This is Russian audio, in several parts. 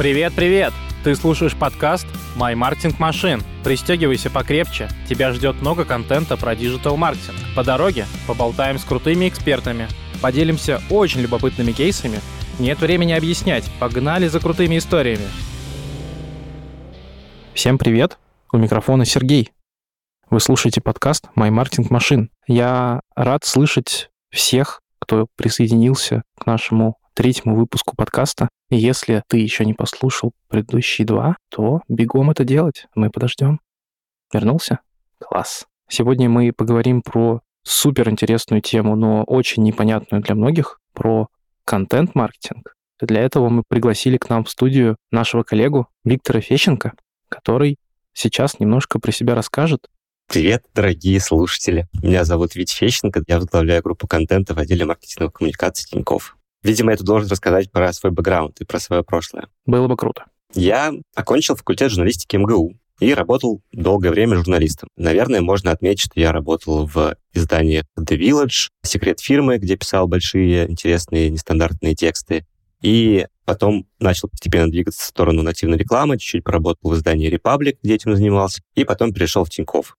Привет, привет! Ты слушаешь подкаст «My Marketing Machine». Пристегивайся покрепче, тебя ждет много контента про digital-маркетинг. По дороге поболтаем с крутыми экспертами, поделимся очень любопытными кейсами. Нет времени объяснять, погнали за крутыми историями. Всем привет, у микрофона Сергей. Вы слушаете подкаст «My Marketing Machine». Я рад слышать всех, кто присоединился к нашему третьему выпуску подкаста. Если ты еще не послушал предыдущие два, то бегом это делать. Мы подождем. Вернулся? Класс. Сегодня мы поговорим про супер интересную тему, но очень непонятную для многих, про контент-маркетинг. Для этого мы пригласили к нам в студию нашего коллегу Виктора Фещенко, который сейчас немножко про себя расскажет. Привет, дорогие слушатели. Меня зовут Вить Фещенко, я возглавляю группу контента в отделе маркетинговых коммуникаций Тинькофф. Видимо, я тут должен рассказать про свой бэкграунд и про свое прошлое. Было бы круто. Я окончил факультет журналистики МГУ и работал долгое время журналистом. Наверное, можно отметить, что я работал в издании The Village, секрет фирмы, где писал большие, интересные, нестандартные тексты. И потом начал постепенно двигаться в сторону нативной рекламы, чуть-чуть поработал в издании Republic, где этим занимался, и потом перешел в Тиньков.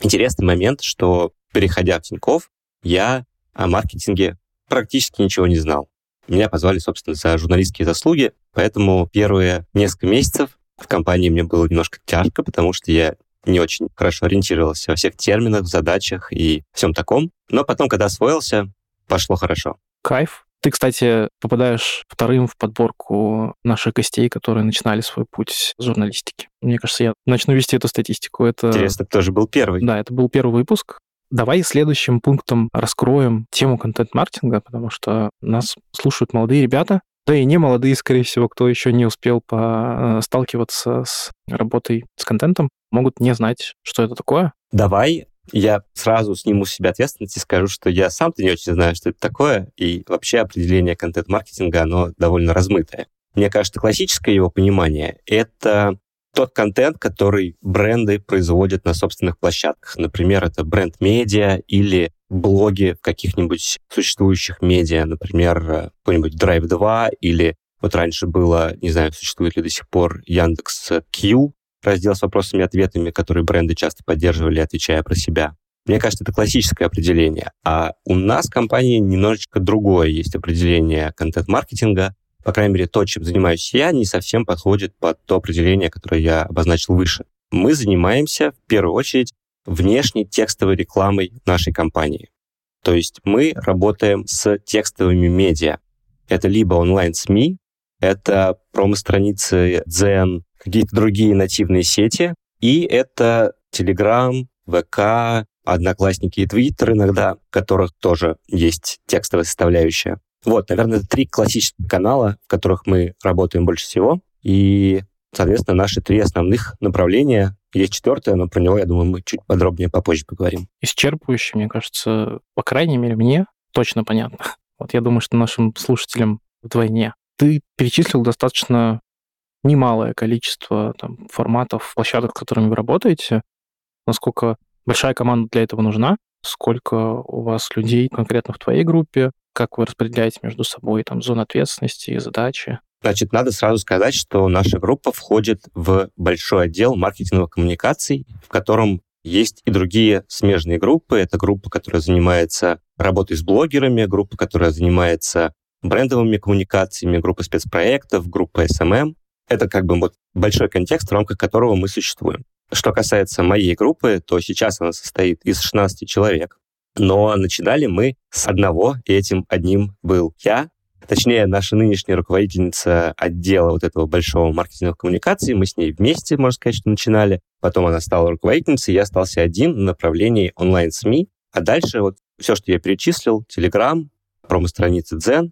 Интересный момент, что переходя в Тиньков, я о маркетинге практически ничего не знал. Меня позвали, собственно, за журналистские заслуги, поэтому первые несколько месяцев в компании мне было немножко тяжко, потому что я не очень хорошо ориентировался во всех терминах, задачах и всем таком. Но потом, когда освоился, пошло хорошо. Кайф. Ты, кстати, попадаешь вторым в подборку наших гостей, которые начинали свой путь с журналистики. Мне кажется, я начну вести эту статистику. Это... Интересно, кто же был первый? Да, это был первый выпуск. Давай следующим пунктом раскроем тему контент-маркетинга, потому что нас слушают молодые ребята, да и не молодые, скорее всего, кто еще не успел э, сталкиваться с работой с контентом, могут не знать, что это такое. Давай я сразу сниму с себя ответственность и скажу, что я сам-то не очень знаю, что это такое, и вообще определение контент-маркетинга, оно довольно размытое. Мне кажется, классическое его понимание — это тот контент, который бренды производят на собственных площадках. Например, это бренд-медиа или блоги в каких-нибудь существующих медиа, например, какой-нибудь Drive 2 или вот раньше было, не знаю, существует ли до сих пор Яндекс Q, раздел с вопросами и ответами, которые бренды часто поддерживали, отвечая про себя. Мне кажется, это классическое определение. А у нас в компании немножечко другое есть определение контент-маркетинга по крайней мере, то, чем занимаюсь я, не совсем подходит под то определение, которое я обозначил выше. Мы занимаемся, в первую очередь, внешней текстовой рекламой нашей компании. То есть мы работаем с текстовыми медиа. Это либо онлайн-СМИ, это промо-страницы Zen, какие-то другие нативные сети, и это Telegram, ВК, Одноклассники и Твиттер иногда, в которых тоже есть текстовая составляющая. Вот, наверное, это три классических канала, в которых мы работаем больше всего. И, соответственно, наши три основных направления. Есть четвертое, но про него, я думаю, мы чуть подробнее попозже поговорим. Исчерпывающе, мне кажется, по крайней мере, мне точно понятно. Вот я думаю, что нашим слушателям вдвойне. Ты перечислил достаточно немалое количество там, форматов, площадок, с которыми вы работаете. Насколько большая команда для этого нужна? Сколько у вас людей конкретно в твоей группе? Как вы распределяете между собой там зоны ответственности и задачи? Значит, надо сразу сказать, что наша группа входит в большой отдел маркетинговых коммуникаций, в котором есть и другие смежные группы. Это группа, которая занимается работой с блогерами, группа, которая занимается брендовыми коммуникациями, группа спецпроектов, группа SMM. Это как бы вот большой контекст, в рамках которого мы существуем. Что касается моей группы, то сейчас она состоит из 16 человек. Но начинали мы с одного, и этим одним был я. Точнее, наша нынешняя руководительница отдела вот этого большого маркетинговых коммуникаций. Мы с ней вместе, можно сказать, что начинали. Потом она стала руководительницей, я остался один в направлении онлайн-СМИ. А дальше вот все, что я перечислил, Telegram, промо-страницы Zen,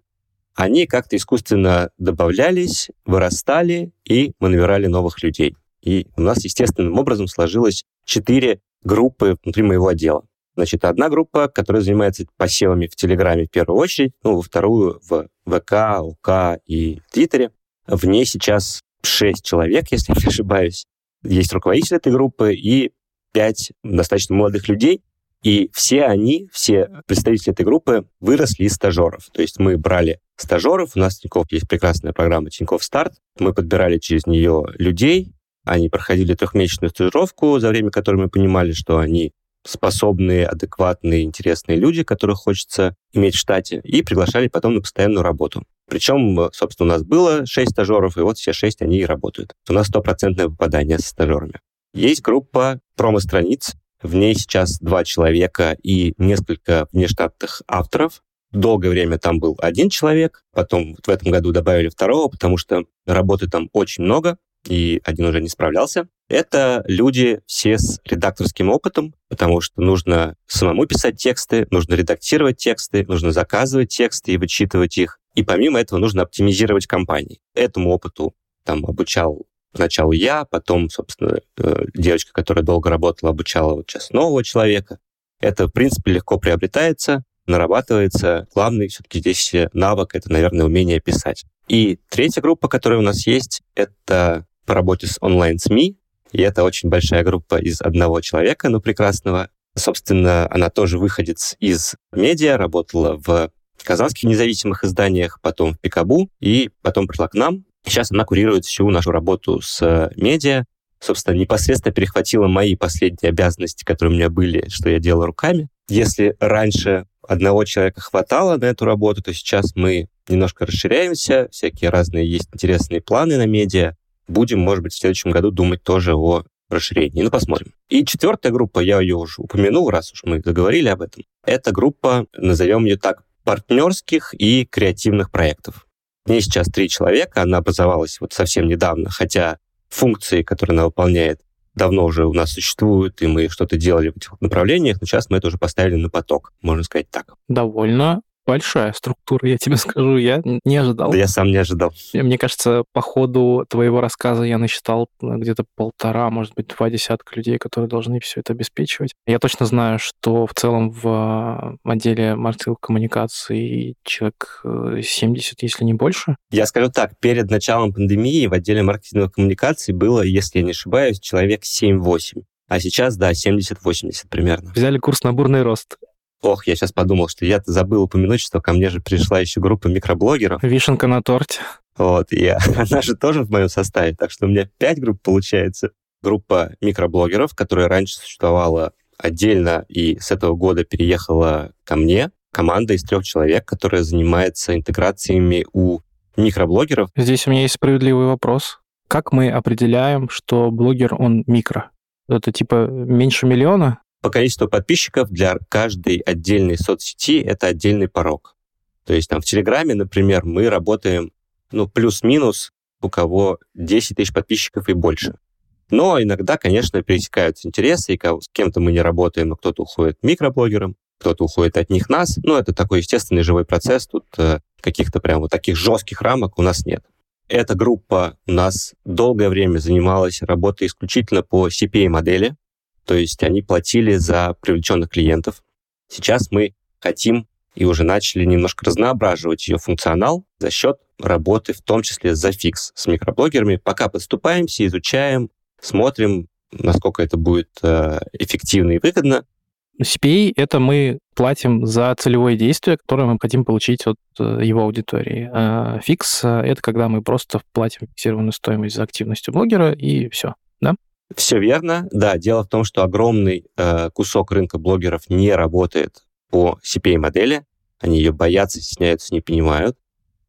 они как-то искусственно добавлялись, вырастали, и мы набирали новых людей. И у нас естественным образом сложилось четыре группы внутри моего отдела. Значит, одна группа, которая занимается посевами в Телеграме в первую очередь, ну, во вторую в ВК, УК и Твиттере. В ней сейчас шесть человек, если не ошибаюсь. Есть руководитель этой группы и пять достаточно молодых людей. И все они, все представители этой группы выросли из стажеров. То есть мы брали стажеров, у нас в Тинькофф есть прекрасная программа Тинькофф Старт, мы подбирали через нее людей, они проходили трехмесячную стажировку, за время которой мы понимали, что они способные, адекватные, интересные люди, которых хочется иметь в штате, и приглашали потом на постоянную работу. Причем, собственно, у нас было 6 стажеров, и вот все 6 они и работают. У нас стопроцентное попадание со стажерами. Есть группа промо-страниц, в ней сейчас два человека и несколько внештатных авторов. Долгое время там был один человек, потом в этом году добавили второго, потому что работы там очень много, и один уже не справлялся. Это люди все с редакторским опытом, потому что нужно самому писать тексты, нужно редактировать тексты, нужно заказывать тексты и вычитывать их. И помимо этого нужно оптимизировать компании. Этому опыту там обучал Сначала я, потом, собственно, э, девочка, которая долго работала, обучала вот сейчас нового человека. Это, в принципе, легко приобретается, нарабатывается. Главный все-таки здесь навык — это, наверное, умение писать. И третья группа, которая у нас есть, это по работе с онлайн-СМИ. И это очень большая группа из одного человека, но прекрасного. Собственно, она тоже выходец из медиа, работала в казанских независимых изданиях, потом в Пикабу, и потом пришла к нам, Сейчас она курирует всю нашу работу с э, медиа, собственно, непосредственно перехватила мои последние обязанности, которые у меня были, что я делал руками. Если раньше одного человека хватало на эту работу, то сейчас мы немножко расширяемся, всякие разные есть интересные планы на медиа. Будем, может быть, в следующем году думать тоже о расширении. Ну, посмотрим. И четвертая группа, я ее уже упомянул, раз уж мы заговорили об этом, это группа, назовем ее так, партнерских и креативных проектов. В ней сейчас три человека, она образовалась вот совсем недавно, хотя функции, которые она выполняет, давно уже у нас существуют, и мы что-то делали в этих направлениях, но сейчас мы это уже поставили на поток, можно сказать так. Довольно большая структура, я тебе скажу, я не ожидал. Да я сам не ожидал. Мне кажется, по ходу твоего рассказа я насчитал э, где-то полтора, может быть, два десятка людей, которые должны все это обеспечивать. Я точно знаю, что в целом в э, отделе маркетинговых коммуникаций человек 70, э, если не больше. Я скажу так, перед началом пандемии в отделе маркетинговых коммуникаций было, если я не ошибаюсь, человек 7-8. А сейчас, да, 70-80 примерно. Взяли курс на бурный рост. Ох, я сейчас подумал, что я забыл упомянуть, что ко мне же пришла еще группа микроблогеров. Вишенка на торте. Вот, и она же тоже в моем составе, так что у меня пять групп получается. Группа микроблогеров, которая раньше существовала отдельно и с этого года переехала ко мне. Команда из трех человек, которая занимается интеграциями у микроблогеров. Здесь у меня есть справедливый вопрос. Как мы определяем, что блогер, он микро? Это типа меньше миллиона? По количеству подписчиков для каждой отдельной соцсети это отдельный порог. То есть там в Телеграме, например, мы работаем, ну, плюс-минус, у кого 10 тысяч подписчиков и больше. Но иногда, конечно, пересекаются интересы, и с кем-то мы не работаем, но кто-то уходит микроблогером, кто-то уходит от них нас. Ну, это такой естественный живой процесс, тут э, каких-то прям вот таких жестких рамок у нас нет. Эта группа у нас долгое время занималась работой исключительно по CPA-модели, то есть они платили за привлеченных клиентов. Сейчас мы хотим и уже начали немножко разноображивать ее функционал за счет работы, в том числе за фикс с микроблогерами. Пока подступаемся, изучаем, смотрим, насколько это будет э, эффективно и выгодно. CPA — это мы платим за целевое действие, которое мы хотим получить от э, его аудитории. А фикс — это когда мы просто платим фиксированную стоимость за активностью блогера, и все? Все верно. Да, дело в том, что огромный э, кусок рынка блогеров не работает по CPA-модели. Они ее боятся, стесняются, не понимают.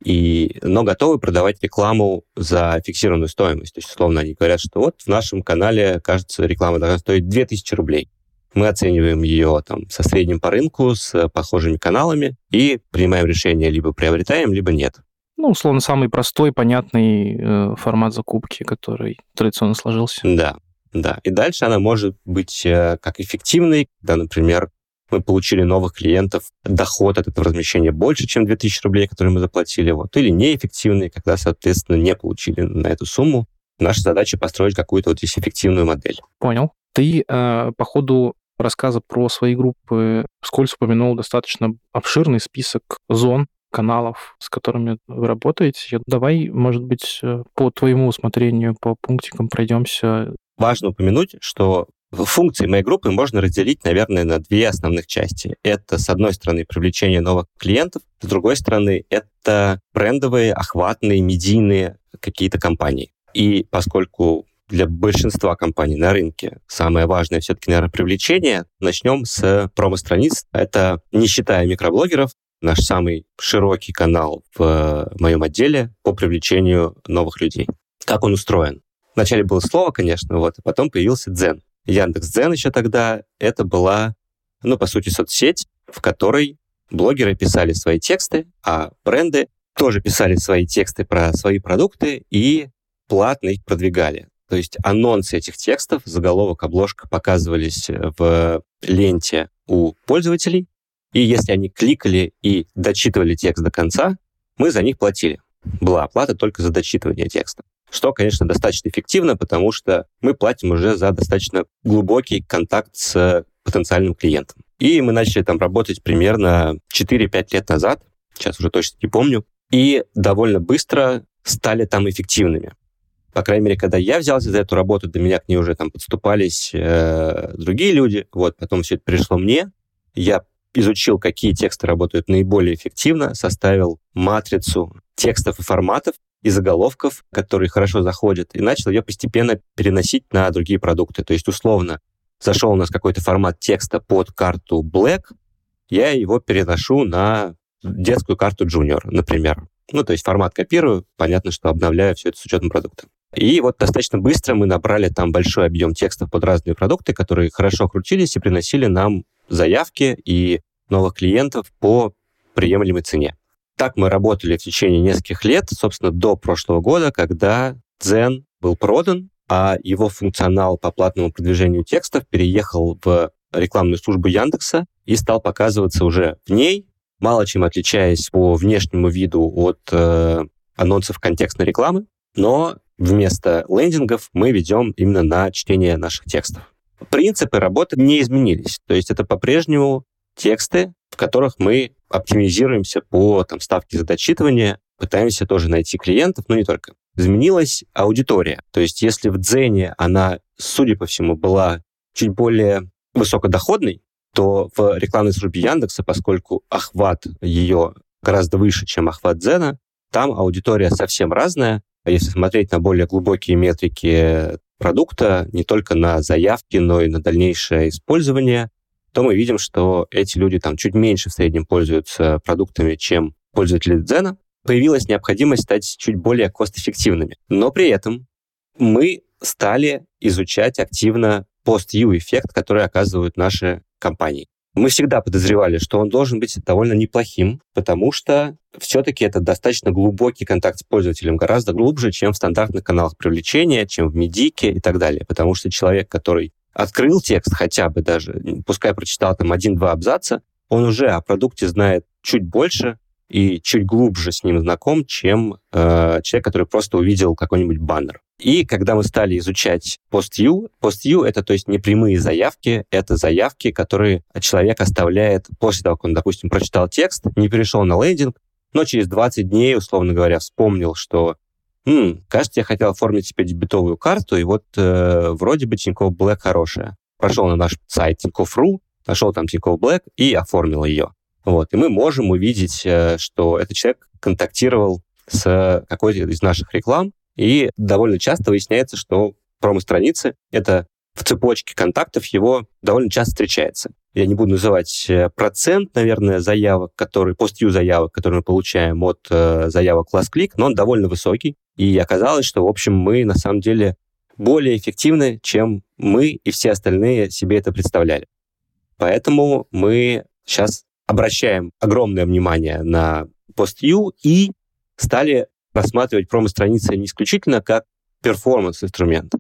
И, но готовы продавать рекламу за фиксированную стоимость. То есть, условно, они говорят, что вот в нашем канале, кажется, реклама должна стоить 2000 рублей. Мы оцениваем ее там со средним по рынку, с похожими каналами и принимаем решение, либо приобретаем, либо нет. Ну, условно, самый простой, понятный э, формат закупки, который традиционно сложился. Да. Да, и дальше она может быть э, как эффективной, когда, например, мы получили новых клиентов, доход от этого размещения больше, чем 2000 рублей, которые мы заплатили, вот, или неэффективные, когда, соответственно, не получили на эту сумму. Наша задача построить какую-то вот здесь эффективную модель. Понял. Ты э, по ходу рассказа про свои группы вскользь упомянул достаточно обширный список зон, каналов, с которыми вы работаете. Давай, может быть, э, по твоему усмотрению, по пунктикам пройдемся Важно упомянуть, что Функции моей группы можно разделить, наверное, на две основных части. Это, с одной стороны, привлечение новых клиентов, с другой стороны, это брендовые, охватные, медийные какие-то компании. И поскольку для большинства компаний на рынке самое важное все-таки, наверное, привлечение, начнем с промо-страниц. Это, не считая микроблогеров, наш самый широкий канал в моем отделе по привлечению новых людей. Как он устроен? Вначале было слово, конечно, вот, а потом появился Дзен. Яндекс.Дзен еще тогда это была, ну, по сути, соцсеть, в которой блогеры писали свои тексты, а бренды тоже писали свои тексты про свои продукты и платно их продвигали. То есть анонсы этих текстов, заголовок, обложка показывались в ленте у пользователей, и если они кликали и дочитывали текст до конца, мы за них платили. Была оплата только за дочитывание текста что, конечно, достаточно эффективно, потому что мы платим уже за достаточно глубокий контакт с потенциальным клиентом. И мы начали там работать примерно 4-5 лет назад, сейчас уже точно не помню, и довольно быстро стали там эффективными. По крайней мере, когда я взялся за эту работу, до меня к ней уже там подступались э, другие люди. Вот, потом все это пришло мне. Я изучил, какие тексты работают наиболее эффективно, составил матрицу текстов и форматов, и заголовков, которые хорошо заходят, и начал ее постепенно переносить на другие продукты. То есть, условно, зашел у нас какой-то формат текста под карту Black, я его переношу на детскую карту Junior, например. Ну, то есть формат копирую, понятно, что обновляю все это с учетом продукта. И вот достаточно быстро мы набрали там большой объем текстов под разные продукты, которые хорошо крутились и приносили нам заявки и новых клиентов по приемлемой цене. Так мы работали в течение нескольких лет, собственно, до прошлого года, когда Zen был продан, а его функционал по платному продвижению текстов переехал в рекламную службу Яндекса и стал показываться уже в ней, мало чем отличаясь по внешнему виду от э, анонсов контекстной рекламы, но вместо лендингов мы ведем именно на чтение наших текстов. Принципы работы не изменились, то есть это по-прежнему тексты, в которых мы оптимизируемся по там, ставке за дочитывание, пытаемся тоже найти клиентов, но не только. Изменилась аудитория. То есть если в Дзене она, судя по всему, была чуть более высокодоходной, то в рекламной службе Яндекса, поскольку охват ее гораздо выше, чем охват Дзена, там аудитория совсем разная. Если смотреть на более глубокие метрики продукта, не только на заявки, но и на дальнейшее использование, то мы видим, что эти люди там чуть меньше в среднем пользуются продуктами, чем пользователи Дзена. Появилась необходимость стать чуть более кост-эффективными. Но при этом мы стали изучать активно пост-ю-эффект, который оказывают наши компании. Мы всегда подозревали, что он должен быть довольно неплохим, потому что все-таки это достаточно глубокий контакт с пользователем, гораздо глубже, чем в стандартных каналах привлечения, чем в медике и так далее. Потому что человек, который открыл текст хотя бы даже, пускай прочитал там один-два абзаца, он уже о продукте знает чуть больше и чуть глубже с ним знаком, чем э, человек, который просто увидел какой-нибудь баннер. И когда мы стали изучать PostU, PostU — это, то есть, не прямые заявки, это заявки, которые человек оставляет после того, как он, допустим, прочитал текст, не перешел на лендинг, но через 20 дней, условно говоря, вспомнил, что М, кажется, я хотел оформить себе дебетовую карту, и вот э, вроде бы Тинькофф Блэк хорошая. Прошел на наш сайт Тинькофф.ру, нашел там Тинькофф Блэк и оформил ее. Вот, и мы можем увидеть, э, что этот человек контактировал с какой-то из наших реклам, и довольно часто выясняется, что промо-страницы — это в цепочке контактов его довольно часто встречается. Я не буду называть э, процент, наверное, заявок, которые, постью заявок, которые мы получаем от э, заявок Class Click, но он довольно высокий. И оказалось, что, в общем, мы на самом деле более эффективны, чем мы и все остальные себе это представляли. Поэтому мы сейчас обращаем огромное внимание на PostU и стали рассматривать промо-страницы не исключительно как перформанс-инструмент,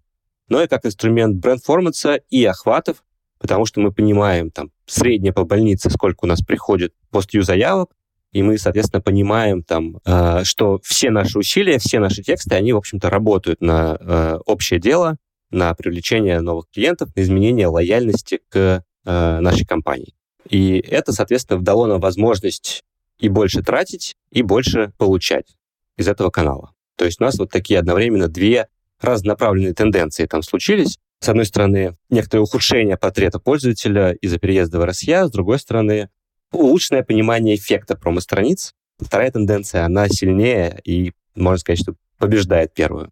но и как инструмент бренд-форманса и охватов, потому что мы понимаем там среднее по больнице, сколько у нас приходит постью заявок, и мы, соответственно, понимаем там, э, что все наши усилия, все наши тексты, они, в общем-то, работают на э, общее дело, на привлечение новых клиентов, на изменение лояльности к э, нашей компании. И это, соответственно, дало нам возможность и больше тратить, и больше получать из этого канала. То есть у нас вот такие одновременно две разнонаправленные тенденции там случились. с одной стороны, некоторое ухудшение портрета пользователя из-за переезда в РСЯ, с другой стороны, улучшенное понимание эффекта промо-страниц. Вторая тенденция, она сильнее и, можно сказать, что побеждает первую.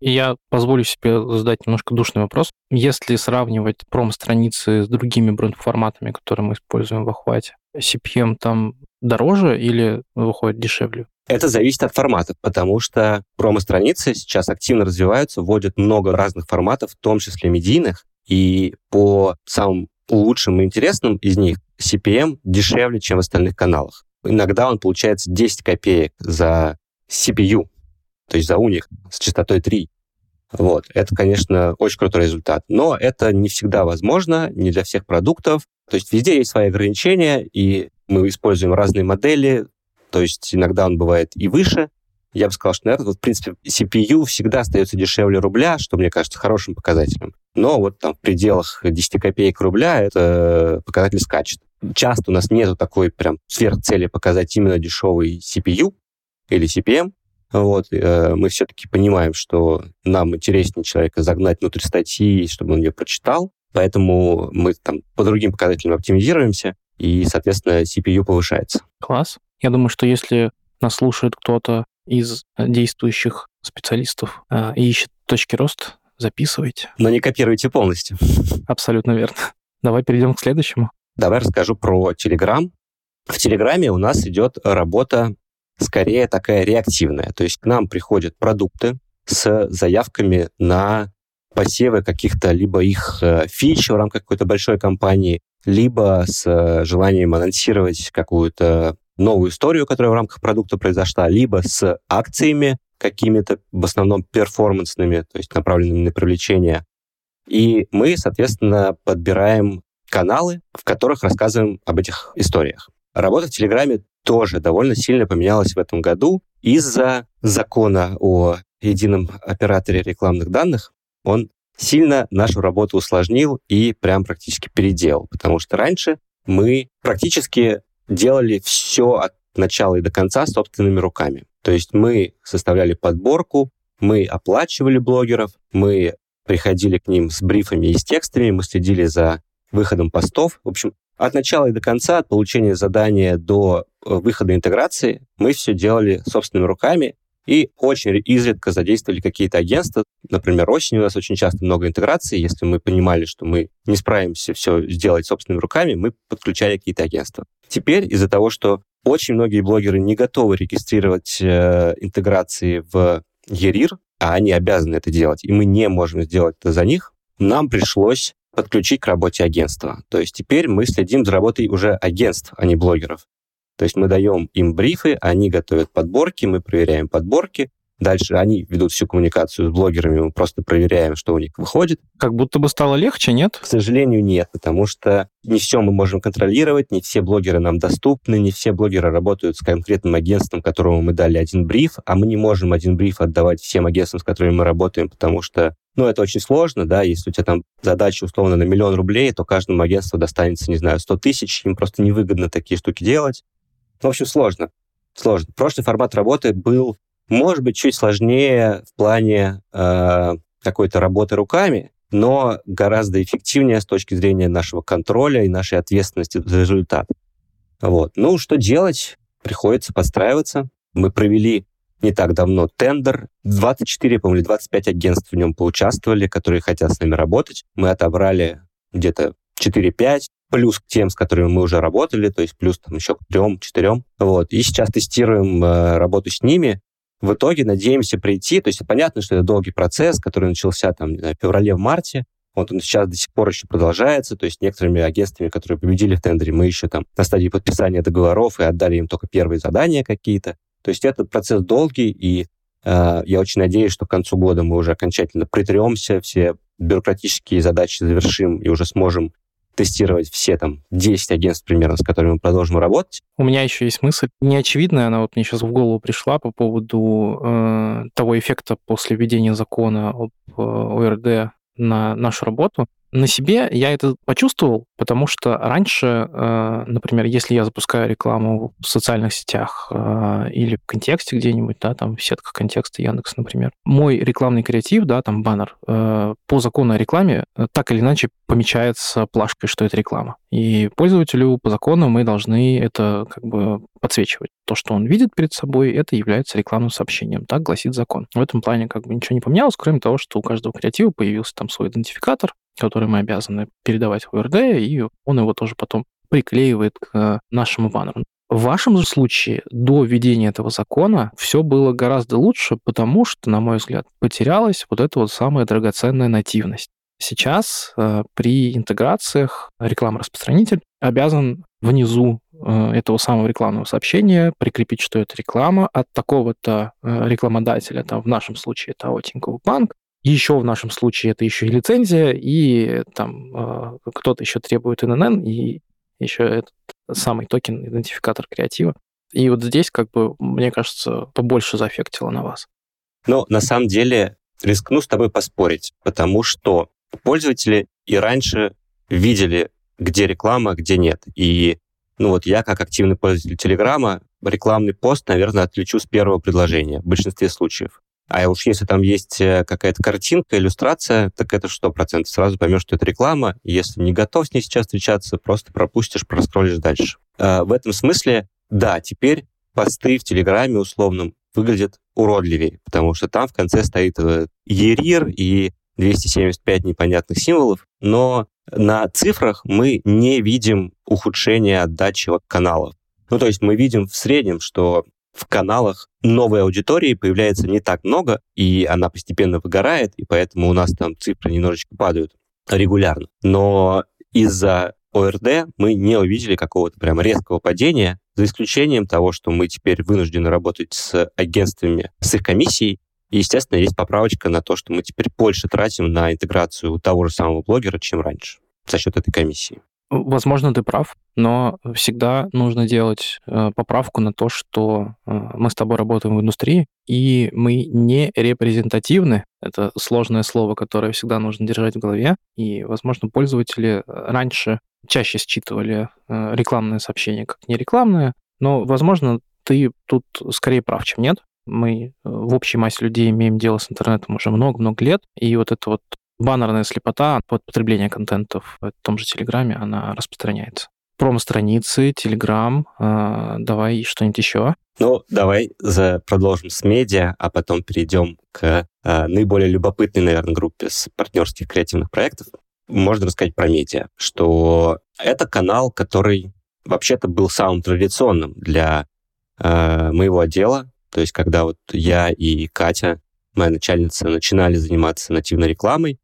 Я позволю себе задать немножко душный вопрос. Если сравнивать промо-страницы с другими бренд-форматами, которые мы используем в охвате, CPM там дороже или выходит дешевле? Это зависит от формата, потому что промо-страницы сейчас активно развиваются, вводят много разных форматов, в том числе медийных, и по самым лучшим и интересным из них CPM дешевле, чем в остальных каналах. Иногда он получается 10 копеек за CPU, то есть за уник с частотой 3. Вот. Это, конечно, очень крутой результат. Но это не всегда возможно, не для всех продуктов. То есть везде есть свои ограничения, и мы используем разные модели, то есть иногда он бывает и выше. Я бы сказал, что, наверное, вот, в принципе, CPU всегда остается дешевле рубля, что, мне кажется, хорошим показателем. Но вот там в пределах 10 копеек рубля это показатель скачет. Часто у нас нету такой прям сверхцели показать именно дешевый CPU или CPM, вот, э, мы все-таки понимаем, что нам интереснее человека загнать внутрь статьи, чтобы он ее прочитал, поэтому мы там по другим показателям оптимизируемся, и, соответственно, CPU повышается. Класс. Я думаю, что если нас слушает кто-то из действующих специалистов э, и ищет точки роста, записывайте. Но не копируйте полностью. Абсолютно верно. Давай перейдем к следующему. Давай расскажу про Telegram. В Телеграме у нас идет работа скорее такая реактивная. То есть к нам приходят продукты с заявками на посевы каких-то либо их э, фич в рамках какой-то большой компании, либо с э, желанием анонсировать какую-то новую историю, которая в рамках продукта произошла, либо с акциями какими-то, в основном перформансными, то есть направленными на привлечение. И мы, соответственно, подбираем каналы, в которых рассказываем об этих историях. Работа в Телеграме тоже довольно сильно поменялась в этом году из-за закона о едином операторе рекламных данных. Он сильно нашу работу усложнил и прям практически переделал, потому что раньше мы практически делали все от начала и до конца собственными руками. То есть мы составляли подборку, мы оплачивали блогеров, мы приходили к ним с брифами и с текстами, мы следили за выходом постов. В общем, от начала и до конца, от получения задания до э, выхода интеграции, мы все делали собственными руками и очень изредка задействовали какие-то агентства. Например, осенью у нас очень часто много интеграций. Если мы понимали, что мы не справимся все сделать собственными руками, мы подключали какие-то агентства. Теперь из-за того, что очень многие блогеры не готовы регистрировать э, интеграции в ERIR, а они обязаны это делать, и мы не можем сделать это за них, нам пришлось подключить к работе агентства. То есть теперь мы следим за работой уже агентств, а не блогеров. То есть мы даем им брифы, они готовят подборки, мы проверяем подборки, Дальше они ведут всю коммуникацию с блогерами, мы просто проверяем, что у них выходит. Как будто бы стало легче, нет? К сожалению, нет, потому что не все мы можем контролировать, не все блогеры нам доступны, не все блогеры работают с конкретным агентством, которому мы дали один бриф, а мы не можем один бриф отдавать всем агентствам, с которыми мы работаем, потому что ну, это очень сложно, да, если у тебя там задача условно на миллион рублей, то каждому агентству достанется, не знаю, 100 тысяч, им просто невыгодно такие штуки делать. В общем, сложно. Сложно. Прошлый формат работы был может быть, чуть сложнее в плане э, какой-то работы руками, но гораздо эффективнее с точки зрения нашего контроля и нашей ответственности за результат. Вот. Ну, что делать? Приходится подстраиваться. Мы провели не так давно тендер. 24, по-моему, 25 агентств в нем поучаствовали, которые хотят с нами работать. Мы отобрали где-то 4-5, плюс к тем, с которыми мы уже работали, то есть плюс там еще к трем-четырем. Вот. И сейчас тестируем э, работу с ними в итоге надеемся прийти, то есть понятно, что это долгий процесс, который начался там, знаю, в феврале, в марте, вот он сейчас до сих пор еще продолжается, то есть некоторыми агентствами, которые победили в тендере, мы еще там на стадии подписания договоров и отдали им только первые задания какие-то. То есть этот процесс долгий, и э, я очень надеюсь, что к концу года мы уже окончательно притремся, все бюрократические задачи завершим и уже сможем тестировать все там 10 агентств примерно, с которыми мы продолжим работать. У меня еще есть мысль неочевидная, она вот мне сейчас в голову пришла по поводу э, того эффекта после введения закона об э, ОРД на нашу работу. На себе я это почувствовал, потому что раньше, э, например, если я запускаю рекламу в социальных сетях э, или в контексте где-нибудь, да, там в сетках контекста Яндекс, например, мой рекламный креатив, да, там баннер, э, по закону о рекламе так или иначе помечается плашкой, что это реклама. И пользователю по закону мы должны это как бы подсвечивать. То, что он видит перед собой, это является рекламным сообщением. Так гласит закон. В этом плане как бы ничего не поменялось, кроме того, что у каждого креатива появился там свой идентификатор, который мы обязаны передавать в ОРД, и он его тоже потом приклеивает к нашему баннеру. В вашем же случае до введения этого закона все было гораздо лучше, потому что, на мой взгляд, потерялась вот эта вот самая драгоценная нативность. Сейчас э, при интеграциях реклама-распространитель обязан внизу э, этого самого рекламного сообщения прикрепить, что это реклама от такого-то э, рекламодателя, там в нашем случае это АО Тинькофф Банк, еще в нашем случае это еще и лицензия, и там кто-то еще требует ННН, и еще этот самый токен, идентификатор креатива. И вот здесь, как бы, мне кажется, побольше заэффектило на вас. Ну, на самом деле, рискну с тобой поспорить, потому что пользователи и раньше видели, где реклама, где нет. И ну вот я, как активный пользователь Телеграма, рекламный пост, наверное, отличу с первого предложения в большинстве случаев. А уж если там есть э, какая-то картинка, иллюстрация, так это сто процентов сразу поймешь, что это реклама. Если не готов с ней сейчас встречаться, просто пропустишь, проскроллишь дальше. А, в этом смысле, да, теперь посты в Телеграме условном выглядят уродливее, потому что там в конце стоит э, ЕРИР и 275 непонятных символов, но на цифрах мы не видим ухудшения отдачи от каналов. Ну, то есть мы видим в среднем, что в каналах новой аудитории появляется не так много, и она постепенно выгорает, и поэтому у нас там цифры немножечко падают регулярно. Но из-за ОРД мы не увидели какого-то прямо резкого падения, за исключением того, что мы теперь вынуждены работать с агентствами, с их комиссией, и, естественно, есть поправочка на то, что мы теперь больше тратим на интеграцию того же самого блогера, чем раньше за счет этой комиссии. Возможно, ты прав, но всегда нужно делать э, поправку на то, что э, мы с тобой работаем в индустрии, и мы не репрезентативны. Это сложное слово, которое всегда нужно держать в голове. И, возможно, пользователи раньше чаще считывали э, рекламные сообщения как нерекламные, но, возможно, ты тут скорее прав, чем нет. Мы э, в общей массе людей имеем дело с интернетом уже много-много лет, и вот это вот баннерная слепота под потребление контентов в том же Телеграме, она распространяется. Промо-страницы, Телеграм, э, давай что-нибудь еще. Ну, давай за, продолжим с медиа, а потом перейдем к э, наиболее любопытной, наверное, группе с партнерских креативных проектов. Можно рассказать про медиа, что это канал, который вообще-то был самым традиционным для э, моего отдела. То есть, когда вот я и Катя, моя начальница, начинали заниматься нативной рекламой,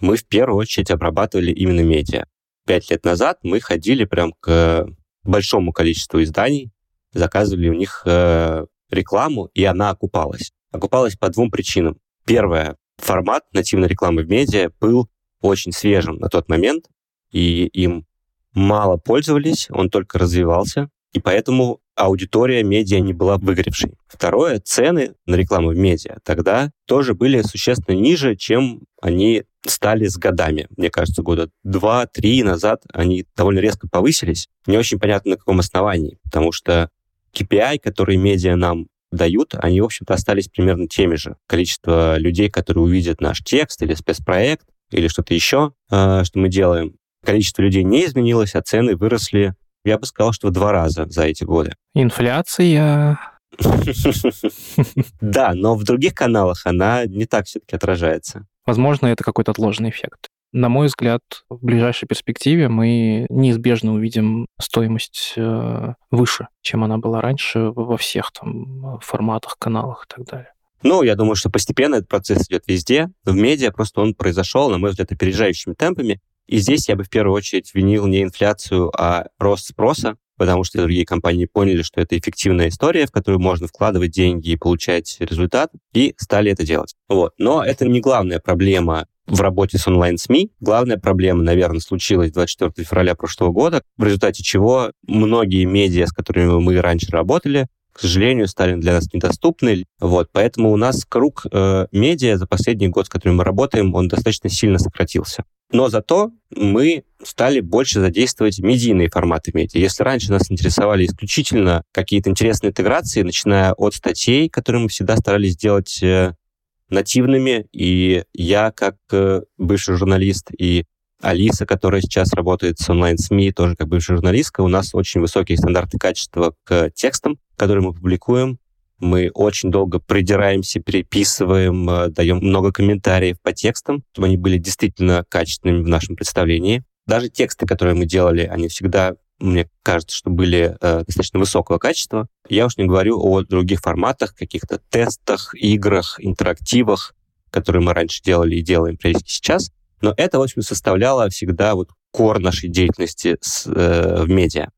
мы в первую очередь обрабатывали именно медиа. Пять лет назад мы ходили прям к большому количеству изданий, заказывали у них э, рекламу, и она окупалась. Окупалась по двум причинам. Первое, формат нативной рекламы в медиа был очень свежим на тот момент, и им мало пользовались, он только развивался, и поэтому аудитория медиа не была выгоревшей. Второе, цены на рекламу в медиа тогда тоже были существенно ниже, чем они стали с годами. Мне кажется, года два-три назад они довольно резко повысились. Не очень понятно, на каком основании, потому что KPI, которые медиа нам дают, они, в общем-то, остались примерно теми же. Количество людей, которые увидят наш текст или спецпроект, или что-то еще, э, что мы делаем, количество людей не изменилось, а цены выросли я бы сказал, что в два раза за эти годы. Инфляция. Да, но в других каналах она не так все-таки отражается. Возможно, это какой-то отложенный эффект. На мой взгляд, в ближайшей перспективе мы неизбежно увидим стоимость э, выше, чем она была раньше во всех там форматах, каналах и так далее. Ну, я думаю, что постепенно этот процесс идет везде. В медиа просто он произошел, на мой взгляд, опережающими темпами. И здесь я бы в первую очередь винил не инфляцию, а рост спроса, потому что другие компании поняли, что это эффективная история, в которую можно вкладывать деньги и получать результат, и стали это делать. Вот. Но это не главная проблема в работе с онлайн-СМИ. Главная проблема, наверное, случилась 24 февраля прошлого года, в результате чего многие медиа, с которыми мы раньше работали, к сожалению, стали для нас недоступны. Вот, поэтому у нас круг э, медиа за последний год, с которым мы работаем, он достаточно сильно сократился. Но зато мы стали больше задействовать медийные форматы медиа. Если раньше нас интересовали исключительно какие-то интересные интеграции, начиная от статей, которые мы всегда старались сделать э, нативными, и я, как э, бывший журналист, и Алиса, которая сейчас работает с онлайн-СМИ, тоже как бывшая журналистка, у нас очень высокие стандарты качества к текстам, которые мы публикуем. Мы очень долго придираемся, переписываем, э, даем много комментариев по текстам, чтобы они были действительно качественными в нашем представлении. Даже тексты, которые мы делали, они всегда, мне кажется, что были э, достаточно высокого качества. Я уж не говорю о других форматах, каких-то тестах, играх, интерактивах, которые мы раньше делали и делаем периодически сейчас. Но это, в общем, составляло всегда вот кор нашей деятельности с, э, в медиа.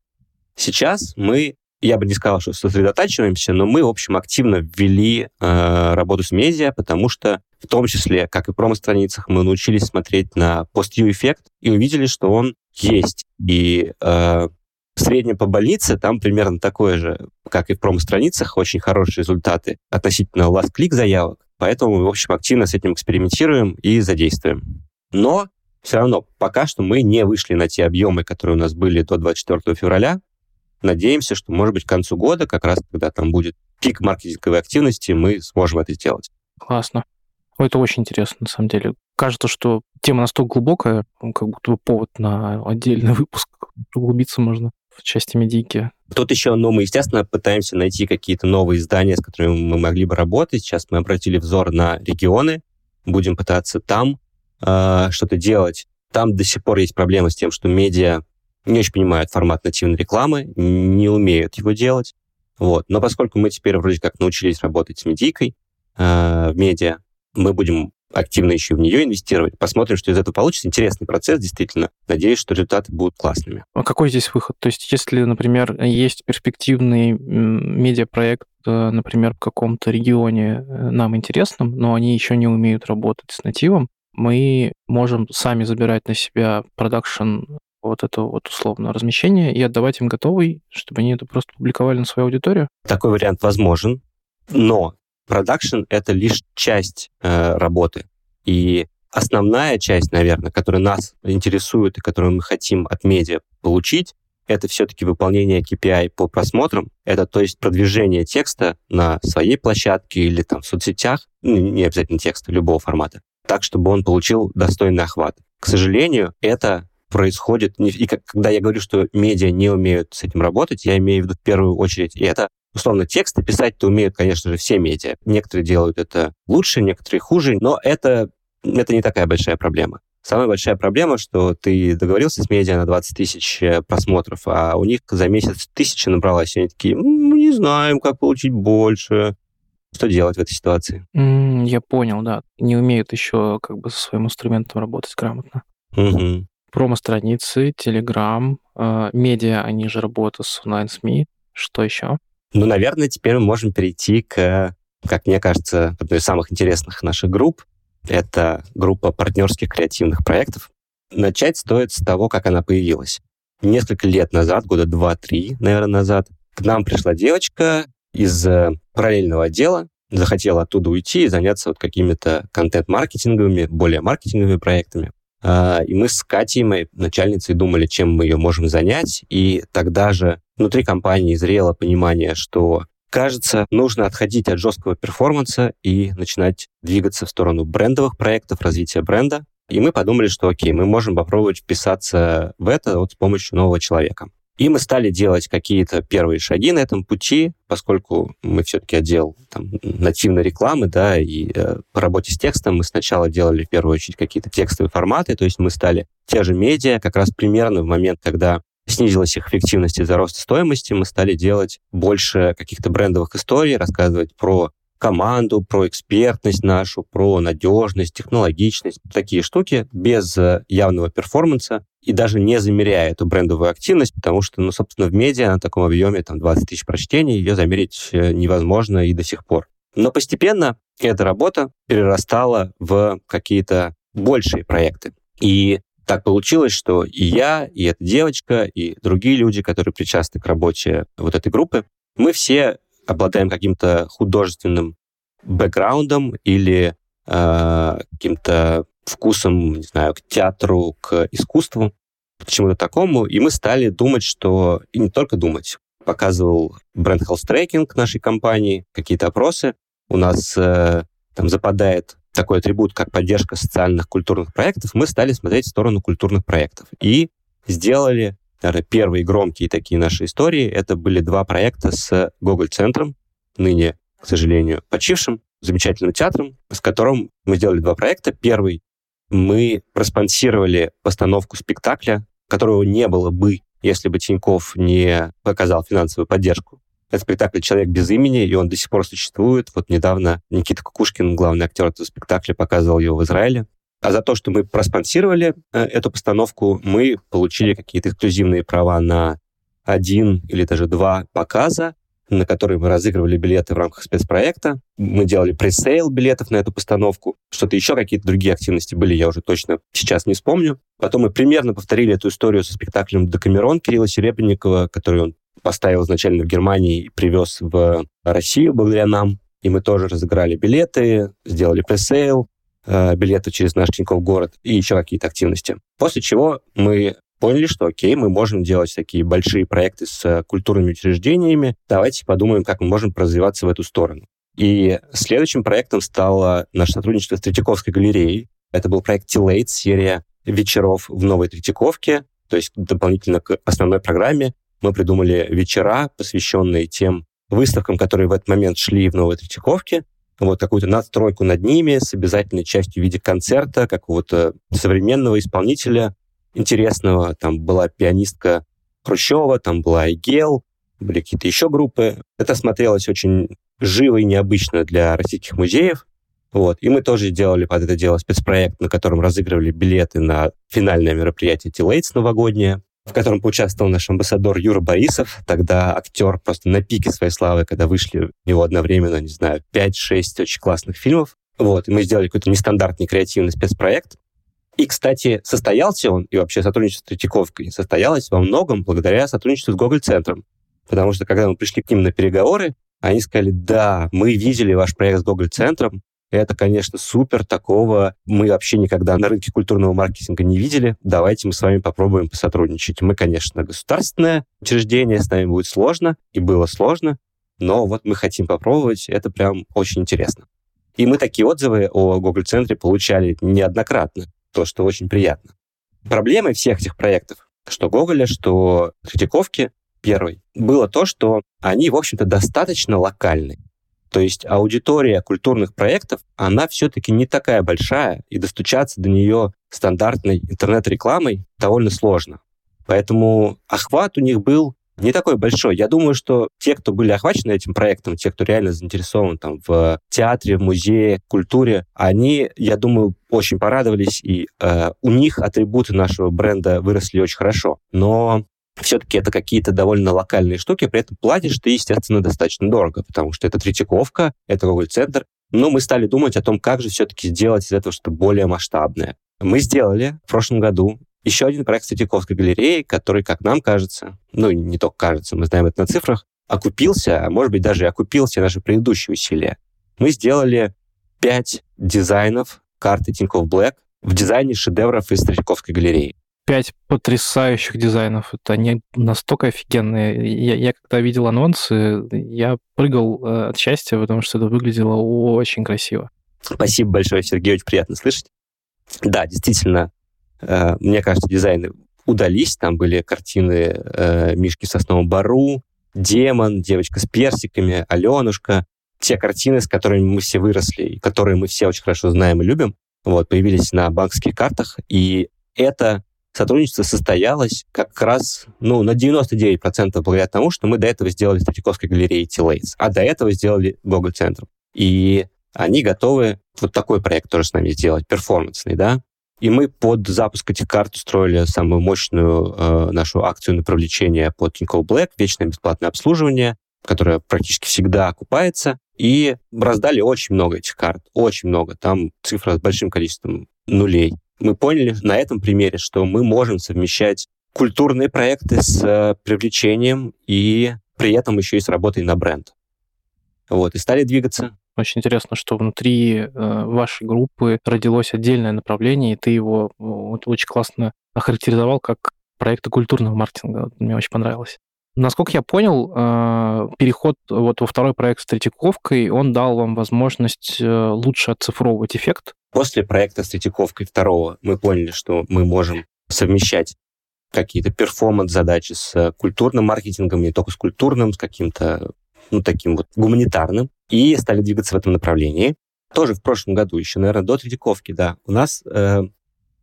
Сейчас мы, я бы не сказал, что сосредотачиваемся, но мы, в общем, активно ввели э, работу с медиа, потому что в том числе, как и промо-страницах, мы научились смотреть на пост-ю-эффект и увидели, что он есть. И э, в среднем по больнице там примерно такое же, как и в промо-страницах, очень хорошие результаты относительно last-click заявок. Поэтому мы, в общем, активно с этим экспериментируем и задействуем. Но все равно пока что мы не вышли на те объемы, которые у нас были до 24 февраля. Надеемся, что, может быть, к концу года, как раз когда там будет пик маркетинговой активности, мы сможем это сделать. Классно. Это очень интересно, на самом деле. Кажется, что тема настолько глубокая, как будто бы повод на отдельный выпуск. Углубиться можно в части медийки. Тут еще, ну, мы, естественно, пытаемся найти какие-то новые издания, с которыми мы могли бы работать. Сейчас мы обратили взор на регионы, будем пытаться там э, что-то делать. Там до сих пор есть проблема с тем, что медиа не очень понимают формат нативной рекламы, не умеют его делать. Вот. Но поскольку мы теперь вроде как научились работать с медийкой э, в медиа, мы будем активно еще в нее инвестировать. Посмотрим, что из этого получится. Интересный процесс, действительно. Надеюсь, что результаты будут классными. А какой здесь выход? То есть, если, например, есть перспективный медиапроект, э, например, в каком-то регионе э, нам интересном, но они еще не умеют работать с нативом, мы можем сами забирать на себя продакшн вот это вот условно размещение и отдавать им готовый, чтобы они это просто публиковали на свою аудиторию? Такой вариант возможен, но продакшн — это лишь часть э, работы. И основная часть, наверное, которая нас интересует и которую мы хотим от медиа получить, это все-таки выполнение KPI по просмотрам. Это, то есть, продвижение текста на своей площадке или там в соцсетях, ну, не обязательно текста, любого формата так, чтобы он получил достойный охват. К сожалению, это происходит... И как, когда я говорю, что медиа не умеют с этим работать, я имею в виду в первую очередь и это. Условно, тексты писать-то умеют, конечно же, все медиа. Некоторые делают это лучше, некоторые хуже, но это, это не такая большая проблема. Самая большая проблема, что ты договорился с медиа на 20 тысяч э, просмотров, а у них за месяц тысяча набралась, и они такие, мы не знаем, как получить больше. Что делать в этой ситуации? Mm, я понял, да. Не умеют еще как бы со своим инструментом работать грамотно. Угу. Промо-страницы, Телеграм, э, медиа, они же работают с онлайн-СМИ. Что еще? Ну, наверное, теперь мы можем перейти к, как мне кажется, одной из самых интересных наших групп. Это группа партнерских креативных проектов. Начать стоит с того, как она появилась. Несколько лет назад, года два-три, наверное, назад, к нам пришла девочка из э, параллельного отдела, захотела оттуда уйти и заняться вот какими-то контент-маркетинговыми, более маркетинговыми проектами. А, и мы с Катей, моей начальницей, думали, чем мы ее можем занять. И тогда же внутри компании зрело понимание, что, кажется, нужно отходить от жесткого перформанса и начинать двигаться в сторону брендовых проектов, развития бренда. И мы подумали, что окей, мы можем попробовать вписаться в это вот с помощью нового человека. И мы стали делать какие-то первые шаги на этом пути, поскольку мы все-таки отдел там, нативной рекламы, да, и э, по работе с текстом мы сначала делали в первую очередь какие-то текстовые форматы, то есть мы стали те же медиа, как раз примерно в момент, когда снизилась их эффективность из-за роста стоимости, мы стали делать больше каких-то брендовых историй, рассказывать про команду, про экспертность нашу, про надежность, технологичность, такие штуки без э, явного перформанса и даже не замеряя эту брендовую активность, потому что, ну, собственно, в медиа на таком объеме там 20 тысяч прочтений ее замерить э, невозможно и до сих пор. Но постепенно эта работа перерастала в какие-то большие проекты. И так получилось, что и я, и эта девочка, и другие люди, которые причастны к работе вот этой группы, мы все обладаем каким-то художественным бэкграундом или э, каким-то вкусом, не знаю, к театру, к искусству, к чему-то такому, и мы стали думать, что... И не только думать. Показывал бренд Tracking нашей компании, какие-то опросы. У нас э, там западает такой атрибут, как поддержка социальных культурных проектов. Мы стали смотреть в сторону культурных проектов. И сделали, наверное, первые громкие такие наши истории. Это были два проекта с Гоголь-центром, ныне, к сожалению, почившим, замечательным театром, с которым мы сделали два проекта. Первый мы проспонсировали постановку спектакля которого не было бы, если бы Тиньков не показал финансовую поддержку. Это спектакль «Человек без имени», и он до сих пор существует. Вот недавно Никита Кукушкин, главный актер этого спектакля, показывал его в Израиле. А за то, что мы проспонсировали э, эту постановку, мы получили какие-то эксклюзивные права на один или даже два показа на который мы разыгрывали билеты в рамках спецпроекта. Мы делали пресейл билетов на эту постановку. Что-то еще, какие-то другие активности были, я уже точно сейчас не вспомню. Потом мы примерно повторили эту историю со спектаклем «Декамерон» Кирилла Серебренникова, который он поставил изначально в Германии и привез в Россию благодаря нам. И мы тоже разыграли билеты, сделали пресейл, э, билеты через наш Тинькофф город и еще какие-то активности. После чего мы поняли, что окей, мы можем делать такие большие проекты с э, культурными учреждениями, давайте подумаем, как мы можем развиваться в эту сторону. И следующим проектом стало наше сотрудничество с Третьяковской галереей. Это был проект T-Late, серия вечеров в Новой Третьяковке, то есть дополнительно к основной программе мы придумали вечера, посвященные тем выставкам, которые в этот момент шли в Новой Третьяковке, вот какую-то надстройку над ними с обязательной частью в виде концерта какого-то современного исполнителя, интересного. Там была пианистка Хрущева, там была Айгел, были какие-то еще группы. Это смотрелось очень живо и необычно для российских музеев. Вот. И мы тоже делали под это дело спецпроект, на котором разыгрывали билеты на финальное мероприятие Тилейтс новогоднее, в котором поучаствовал наш амбассадор Юра Борисов, тогда актер просто на пике своей славы, когда вышли у него одновременно, не знаю, 5-6 очень классных фильмов. Вот, и мы сделали какой-то нестандартный креативный спецпроект. И, кстати, состоялся он, и вообще сотрудничество с Третьяковкой состоялось во многом благодаря сотрудничеству с Гоголь-центром. Потому что, когда мы пришли к ним на переговоры, они сказали, да, мы видели ваш проект с Гоголь-центром, это, конечно, супер, такого мы вообще никогда на рынке культурного маркетинга не видели. Давайте мы с вами попробуем посотрудничать. Мы, конечно, государственное учреждение, с нами будет сложно, и было сложно, но вот мы хотим попробовать, это прям очень интересно. И мы такие отзывы о Google-центре получали неоднократно то, что очень приятно. Проблемой всех этих проектов, что Гоголя, что Третьяковки, первый, было то, что они, в общем-то, достаточно локальны. То есть аудитория культурных проектов, она все-таки не такая большая, и достучаться до нее стандартной интернет-рекламой довольно сложно. Поэтому охват у них был не такой большой. Я думаю, что те, кто были охвачены этим проектом, те, кто реально заинтересован там в театре, в музее, культуре, они, я думаю, очень порадовались, и э, у них атрибуты нашего бренда выросли очень хорошо. Но все-таки это какие-то довольно локальные штуки, при этом платишь ты, естественно, достаточно дорого, потому что это Третьяковка, это Google центр Но мы стали думать о том, как же все-таки сделать из этого что-то более масштабное. Мы сделали в прошлом году еще один проект Третьяковской галереи, который, как нам кажется, ну, не только кажется, мы знаем это на цифрах, окупился, а может быть, даже окупился наши предыдущие усилия. Мы сделали пять дизайнов карты Тинькофф Black в дизайне шедевров из Третьяковской галереи. Пять потрясающих дизайнов. Это они настолько офигенные. Я, я когда видел анонсы, я прыгал э, от счастья, потому что это выглядело очень красиво. Спасибо большое, Сергей, очень приятно слышать. Да, действительно, Э, мне кажется, дизайны удались. Там были картины э, Мишки в сосновом бару, Демон, Девочка с персиками, Аленушка. Те картины, с которыми мы все выросли, которые мы все очень хорошо знаем и любим, вот, появились на банковских картах. И это сотрудничество состоялось как раз ну, на 99% благодаря тому, что мы до этого сделали с Третьяковской галереей T-Lates, а до этого сделали Google центром И они готовы вот такой проект тоже с нами сделать, перформансный, да, и мы под запуск этих карт устроили самую мощную э, нашу акцию на привлечение под Тинькофф Black, вечное бесплатное обслуживание, которое практически всегда окупается. И раздали очень много этих карт, очень много. Там цифра с большим количеством нулей. Мы поняли на этом примере, что мы можем совмещать культурные проекты с э, привлечением и при этом еще и с работой на бренд. Вот, и стали двигаться. Очень интересно, что внутри э, вашей группы родилось отдельное направление, и ты его вот, очень классно охарактеризовал как проекты культурного маркетинга. Мне очень понравилось. Насколько я понял, э, переход вот во второй проект с Третьяковкой, он дал вам возможность э, лучше оцифровывать эффект. После проекта с Третьяковкой второго мы поняли, что мы можем совмещать какие-то перформанс-задачи с культурным маркетингом, не только с культурным, с каким-то, ну, таким вот гуманитарным, и стали двигаться в этом направлении. Тоже в прошлом году, еще, наверное, до Третьяковки, да, у нас э,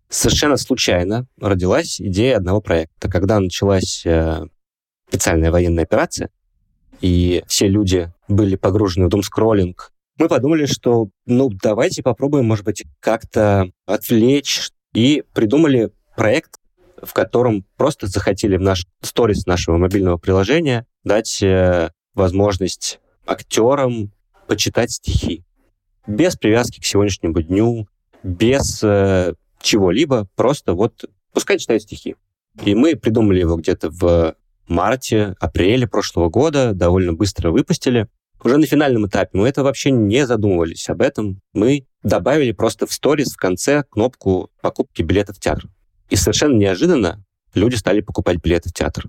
совершенно случайно родилась идея одного проекта. Когда началась э, специальная военная операция, и все люди были погружены в думскроллинг, мы подумали, что, ну, давайте попробуем, может быть, как-то отвлечь, и придумали проект, в котором просто захотели в наш сторис нашего мобильного приложения дать э, возможность актерам почитать стихи. Без привязки к сегодняшнему дню, без э, чего-либо, просто вот пускай читают стихи. И мы придумали его где-то в марте, апреле прошлого года, довольно быстро выпустили. Уже на финальном этапе мы это вообще не задумывались об этом. Мы добавили просто в сторис в конце кнопку покупки билета в театр. И совершенно неожиданно люди стали покупать билеты в театр.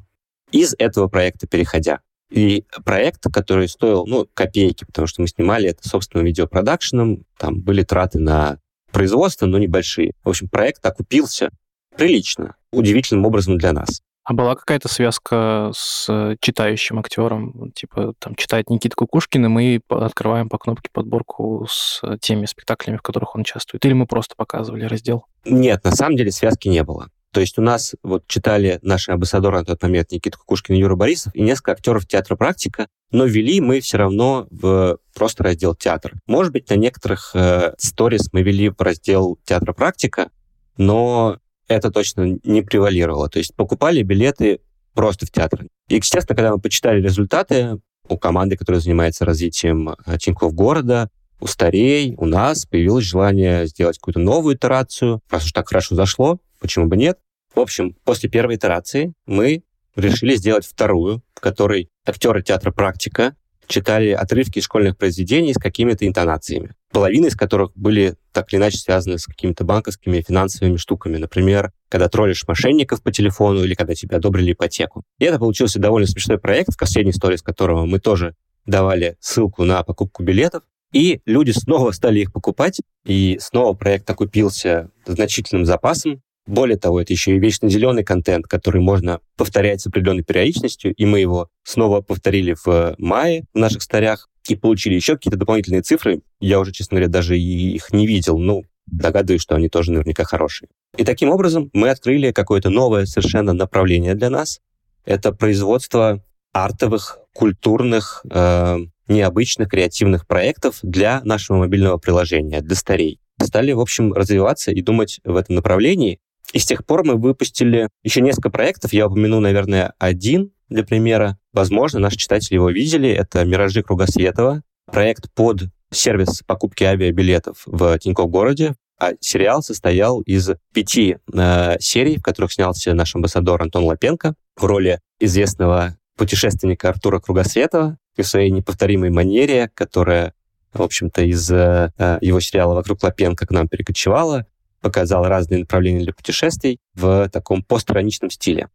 Из этого проекта переходя. И проект, который стоил, ну, копейки, потому что мы снимали это собственным видеопродакшеном, там были траты на производство, но небольшие. В общем, проект окупился прилично, удивительным образом для нас. А была какая-то связка с э, читающим актером? Типа, там, читает Никита Кукушкин, и мы открываем по кнопке подборку с э, теми спектаклями, в которых он участвует? Или мы просто показывали раздел? Нет, на самом деле связки не было. То есть у нас вот читали наши амбассадоры на тот момент Никита Кукушкин и Юра Борисов и несколько актеров театра «Практика», но вели мы все равно в просто раздел «Театр». Может быть, на некоторых э, сторис мы вели в раздел «Театра «Практика», но это точно не превалировало. То есть покупали билеты просто в театр. И, естественно, когда мы почитали результаты у команды, которая занимается развитием э, Тинькофф города, у старей, у нас появилось желание сделать какую-то новую итерацию. Раз уж так хорошо зашло, почему бы нет? В общем, после первой итерации мы решили сделать вторую, в которой актеры театра «Практика» читали отрывки из школьных произведений с какими-то интонациями, половина из которых были так или иначе связаны с какими-то банковскими финансовыми штуками. Например, когда троллишь мошенников по телефону или когда тебе одобрили ипотеку. И это получился довольно смешной проект, последней истории с которого мы тоже давали ссылку на покупку билетов. И люди снова стали их покупать, и снова проект окупился значительным запасом. Более того, это еще и вечно зеленый контент, который можно повторять с определенной периодичностью, и мы его снова повторили в мае в наших старях и получили еще какие-то дополнительные цифры. Я уже, честно говоря, даже их не видел, ну, догадываюсь, что они тоже наверняка хорошие. И таким образом мы открыли какое-то новое совершенно направление для нас. Это производство артовых, культурных, э, необычных, креативных проектов для нашего мобильного приложения, для старей. Стали, в общем, развиваться и думать в этом направлении. И с тех пор мы выпустили еще несколько проектов. Я упомяну, наверное, один для примера. Возможно, наши читатели его видели. Это «Миражи Кругосветова», проект под сервис покупки авиабилетов в Тинькофф городе. А сериал состоял из пяти э, серий, в которых снялся наш амбассадор Антон Лапенко в роли известного путешественника Артура Кругосветова и в своей неповторимой манере, которая, в общем-то, из э, его сериала «Вокруг Лапенко» к нам перекочевала показал разные направления для путешествий в таком постраничном стиле.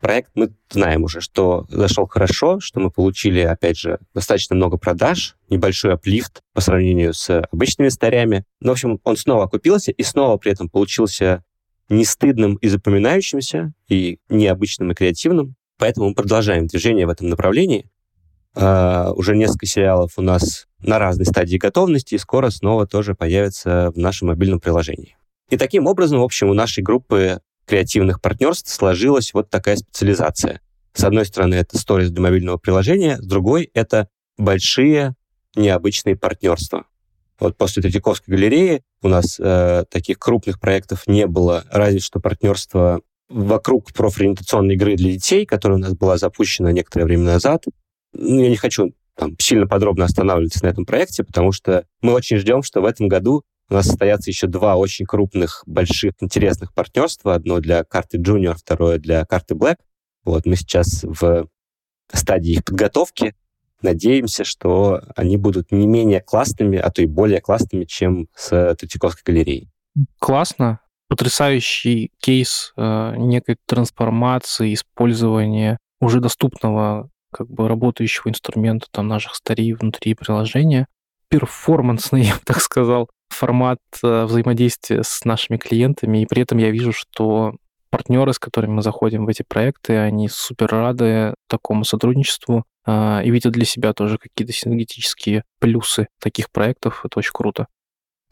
Проект мы знаем уже, что зашел хорошо, что мы получили, опять же, достаточно много продаж, небольшой аплифт по сравнению с обычными старями. Но, в общем, он снова окупился и снова при этом получился не стыдным и запоминающимся, и необычным и креативным. Поэтому мы продолжаем движение в этом направлении. Uh, уже несколько сериалов у нас на разной стадии готовности, и скоро снова тоже появятся в нашем мобильном приложении. И таким образом, в общем, у нашей группы креативных партнерств сложилась вот такая специализация. С одной стороны, это сторис для мобильного приложения, с другой — это большие необычные партнерства. Вот после Третьяковской галереи у нас э, таких крупных проектов не было, разве что партнерство вокруг профориентационной игры для детей, которая у нас была запущена некоторое время назад. Ну, я не хочу там, сильно подробно останавливаться на этом проекте, потому что мы очень ждем, что в этом году у нас состоятся еще два очень крупных, больших, интересных партнерства. Одно для карты Junior, второе для карты Black. Вот мы сейчас в стадии их подготовки. надеемся, что они будут не менее классными, а то и более классными, чем с Третьяковской галереей. Классно. Потрясающий кейс э, некой трансформации, использования уже доступного как бы работающего инструмента там наших старей внутри приложения. Перформансный, я бы так сказал, формат э, взаимодействия с нашими клиентами, и при этом я вижу, что партнеры, с которыми мы заходим в эти проекты, они супер рады такому сотрудничеству э, и видят для себя тоже какие-то синергетические плюсы таких проектов. Это очень круто.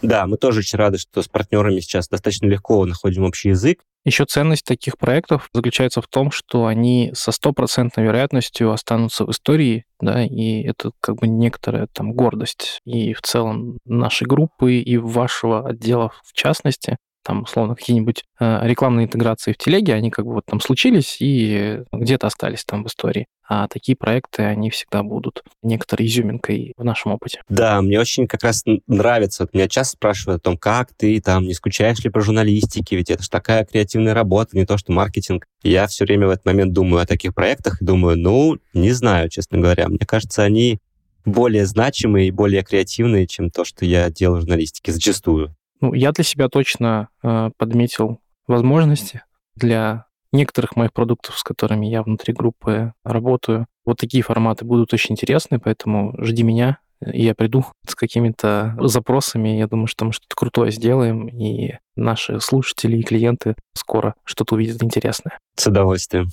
Да, мы тоже очень рады, что с партнерами сейчас достаточно легко находим общий язык. Еще ценность таких проектов заключается в том, что они со стопроцентной вероятностью останутся в истории, да, и это как бы некоторая там гордость и в целом нашей группы, и вашего отдела в частности, там, условно, какие-нибудь э, рекламные интеграции в телеге, они как бы вот там случились и где-то остались там в истории. А такие проекты, они всегда будут некоторой изюминкой в нашем опыте. Да, мне очень как раз нравится. Вот меня часто спрашивают о том, как ты там, не скучаешь ли по журналистике, ведь это же такая креативная работа, не то что маркетинг. Я все время в этот момент думаю о таких проектах и думаю, ну, не знаю, честно говоря. Мне кажется, они более значимые и более креативные, чем то, что я делаю в журналистике, зачастую. Ну, я для себя точно э, подметил возможности для некоторых моих продуктов, с которыми я внутри группы работаю. Вот такие форматы будут очень интересны, поэтому жди меня, и я приду с какими-то запросами. Я думаю, что мы что-то крутое сделаем, и наши слушатели и клиенты скоро что-то увидят интересное. С удовольствием.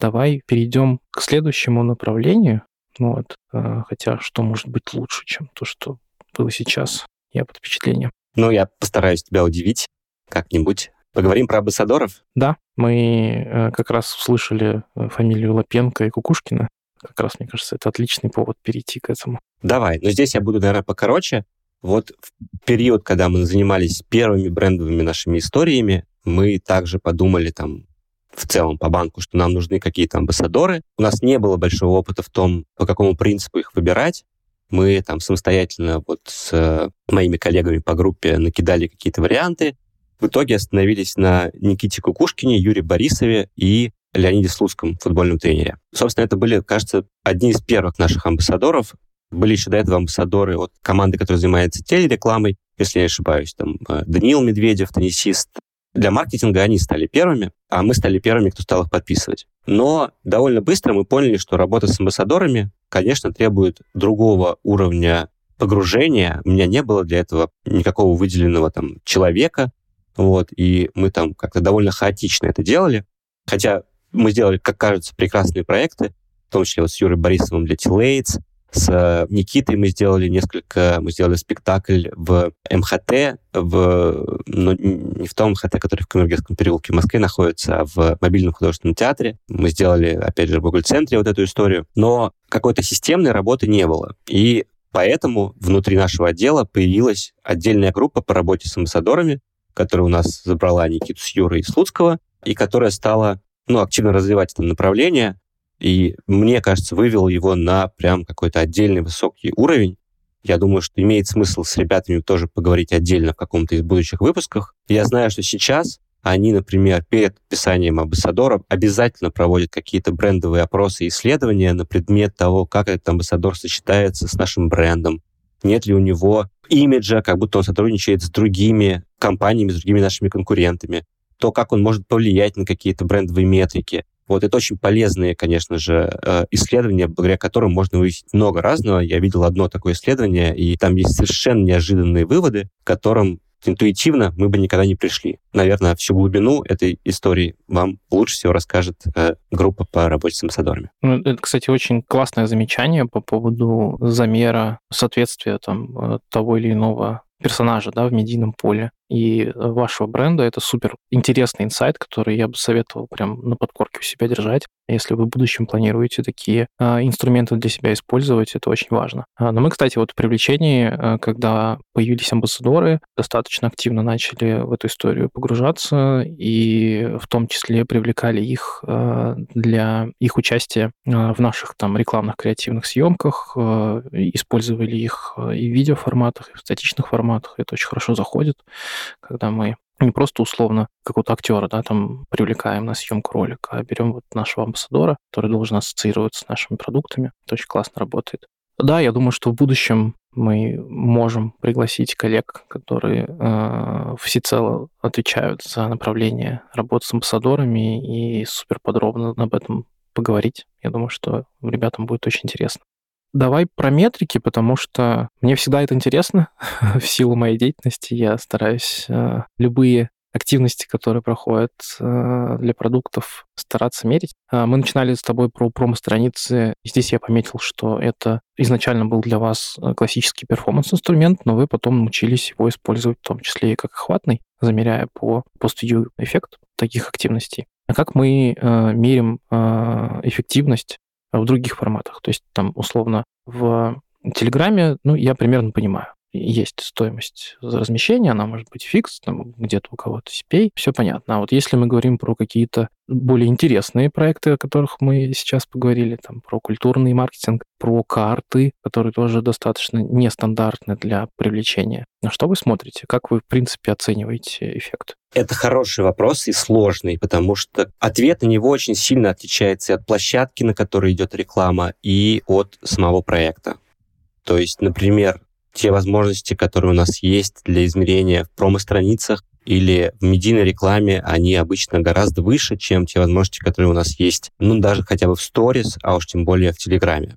Давай перейдем к следующему направлению. Вот. Э, хотя что может быть лучше, чем то, что было сейчас? Я под впечатлением. Ну, я постараюсь тебя удивить как-нибудь. Поговорим про амбассадоров? Да, мы э, как раз услышали э, фамилию Лапенко и Кукушкина. Как раз, мне кажется, это отличный повод перейти к этому. Давай, но здесь я буду, наверное, покороче. Вот в период, когда мы занимались первыми брендовыми нашими историями, мы также подумали там в целом по банку, что нам нужны какие-то амбассадоры. У нас не было большого опыта в том, по какому принципу их выбирать мы там самостоятельно вот с э, моими коллегами по группе накидали какие-то варианты. В итоге остановились на Никите Кукушкине, Юрии Борисове и Леониде Слуцком, футбольном тренере. Собственно, это были, кажется, одни из первых наших амбассадоров. Были еще до этого амбассадоры от команды, которая занимается телерекламой, если я не ошибаюсь, там э, Даниил Медведев, теннисист, для маркетинга они стали первыми, а мы стали первыми, кто стал их подписывать. Но довольно быстро мы поняли, что работа с амбассадорами, конечно, требует другого уровня погружения. У меня не было для этого никакого выделенного там человека, вот, и мы там как-то довольно хаотично это делали. Хотя мы сделали, как кажется, прекрасные проекты, в том числе вот с Юрой Борисовым для T-Lates, с э, Никитой мы сделали несколько, мы сделали спектакль в МХТ, в, ну, не в том МХТ, который в Камергерском переулке в Москве находится, а в мобильном художественном театре. Мы сделали, опять же, в Google-центре вот эту историю. Но какой-то системной работы не было. И поэтому внутри нашего отдела появилась отдельная группа по работе с амбассадорами, которая у нас забрала Никиту с Юрой Слуцкого, и которая стала ну, активно развивать это направление. И мне кажется, вывел его на прям какой-то отдельный высокий уровень. Я думаю, что имеет смысл с ребятами тоже поговорить отдельно в каком-то из будущих выпусках. Я знаю, что сейчас они, например, перед подписанием амбассадоров обязательно проводят какие-то брендовые опросы и исследования на предмет того, как этот амбассадор сочетается с нашим брендом, нет ли у него имиджа, как будто он сотрудничает с другими компаниями, с другими нашими конкурентами, то, как он может повлиять на какие-то брендовые метрики. Вот это очень полезные, конечно же, э, исследования, благодаря которым можно выяснить много разного. Я видел одно такое исследование, и там есть совершенно неожиданные выводы, к которым интуитивно мы бы никогда не пришли. Наверное, всю глубину этой истории вам лучше всего расскажет э, группа по работе с амбассадорами. Ну, это, кстати, очень классное замечание по поводу замера соответствия там, э, того или иного персонажа да, в медийном поле и вашего бренда. Это супер интересный инсайт, который я бы советовал прям на подкорке у себя держать. Если вы в будущем планируете такие а, инструменты для себя использовать, это очень важно. А, но мы, кстати, вот в привлечении, а, когда появились амбассадоры, достаточно активно начали в эту историю погружаться и в том числе привлекали их а, для их участия а, в наших там рекламных креативных съемках, а, использовали их и в видеоформатах, и в статичных форматах. Это очень хорошо заходит когда мы не просто условно какого-то актера, да, там привлекаем на съемку ролика, а берем вот нашего амбассадора, который должен ассоциироваться с нашими продуктами. Это очень классно работает. Да, я думаю, что в будущем мы можем пригласить коллег, которые э, всецело отвечают за направление работы с амбассадорами и супер подробно об этом поговорить. Я думаю, что ребятам будет очень интересно. Давай про метрики, потому что мне всегда это интересно. в силу моей деятельности я стараюсь э, любые активности, которые проходят э, для продуктов, стараться мерить. Э, мы начинали с тобой про промо-страницы. Здесь я пометил, что это изначально был для вас э, классический перформанс-инструмент, но вы потом научились его использовать в том числе и как охватный, замеряя по пост-view эффект таких активностей. А как мы э, мерим э, эффективность в других форматах? То есть там условно в Телеграме, ну, я примерно понимаю есть стоимость за размещение, она может быть фикс, там где-то у кого-то CPA, все понятно. А вот если мы говорим про какие-то более интересные проекты, о которых мы сейчас поговорили, там про культурный маркетинг, про карты, которые тоже достаточно нестандартны для привлечения. На что вы смотрите? Как вы, в принципе, оцениваете эффект? Это хороший вопрос и сложный, потому что ответ на него очень сильно отличается и от площадки, на которой идет реклама, и от самого проекта. То есть, например, те возможности, которые у нас есть для измерения в промо-страницах или в медийной рекламе, они обычно гораздо выше, чем те возможности, которые у нас есть, ну, даже хотя бы в сторис, а уж тем более в Телеграме.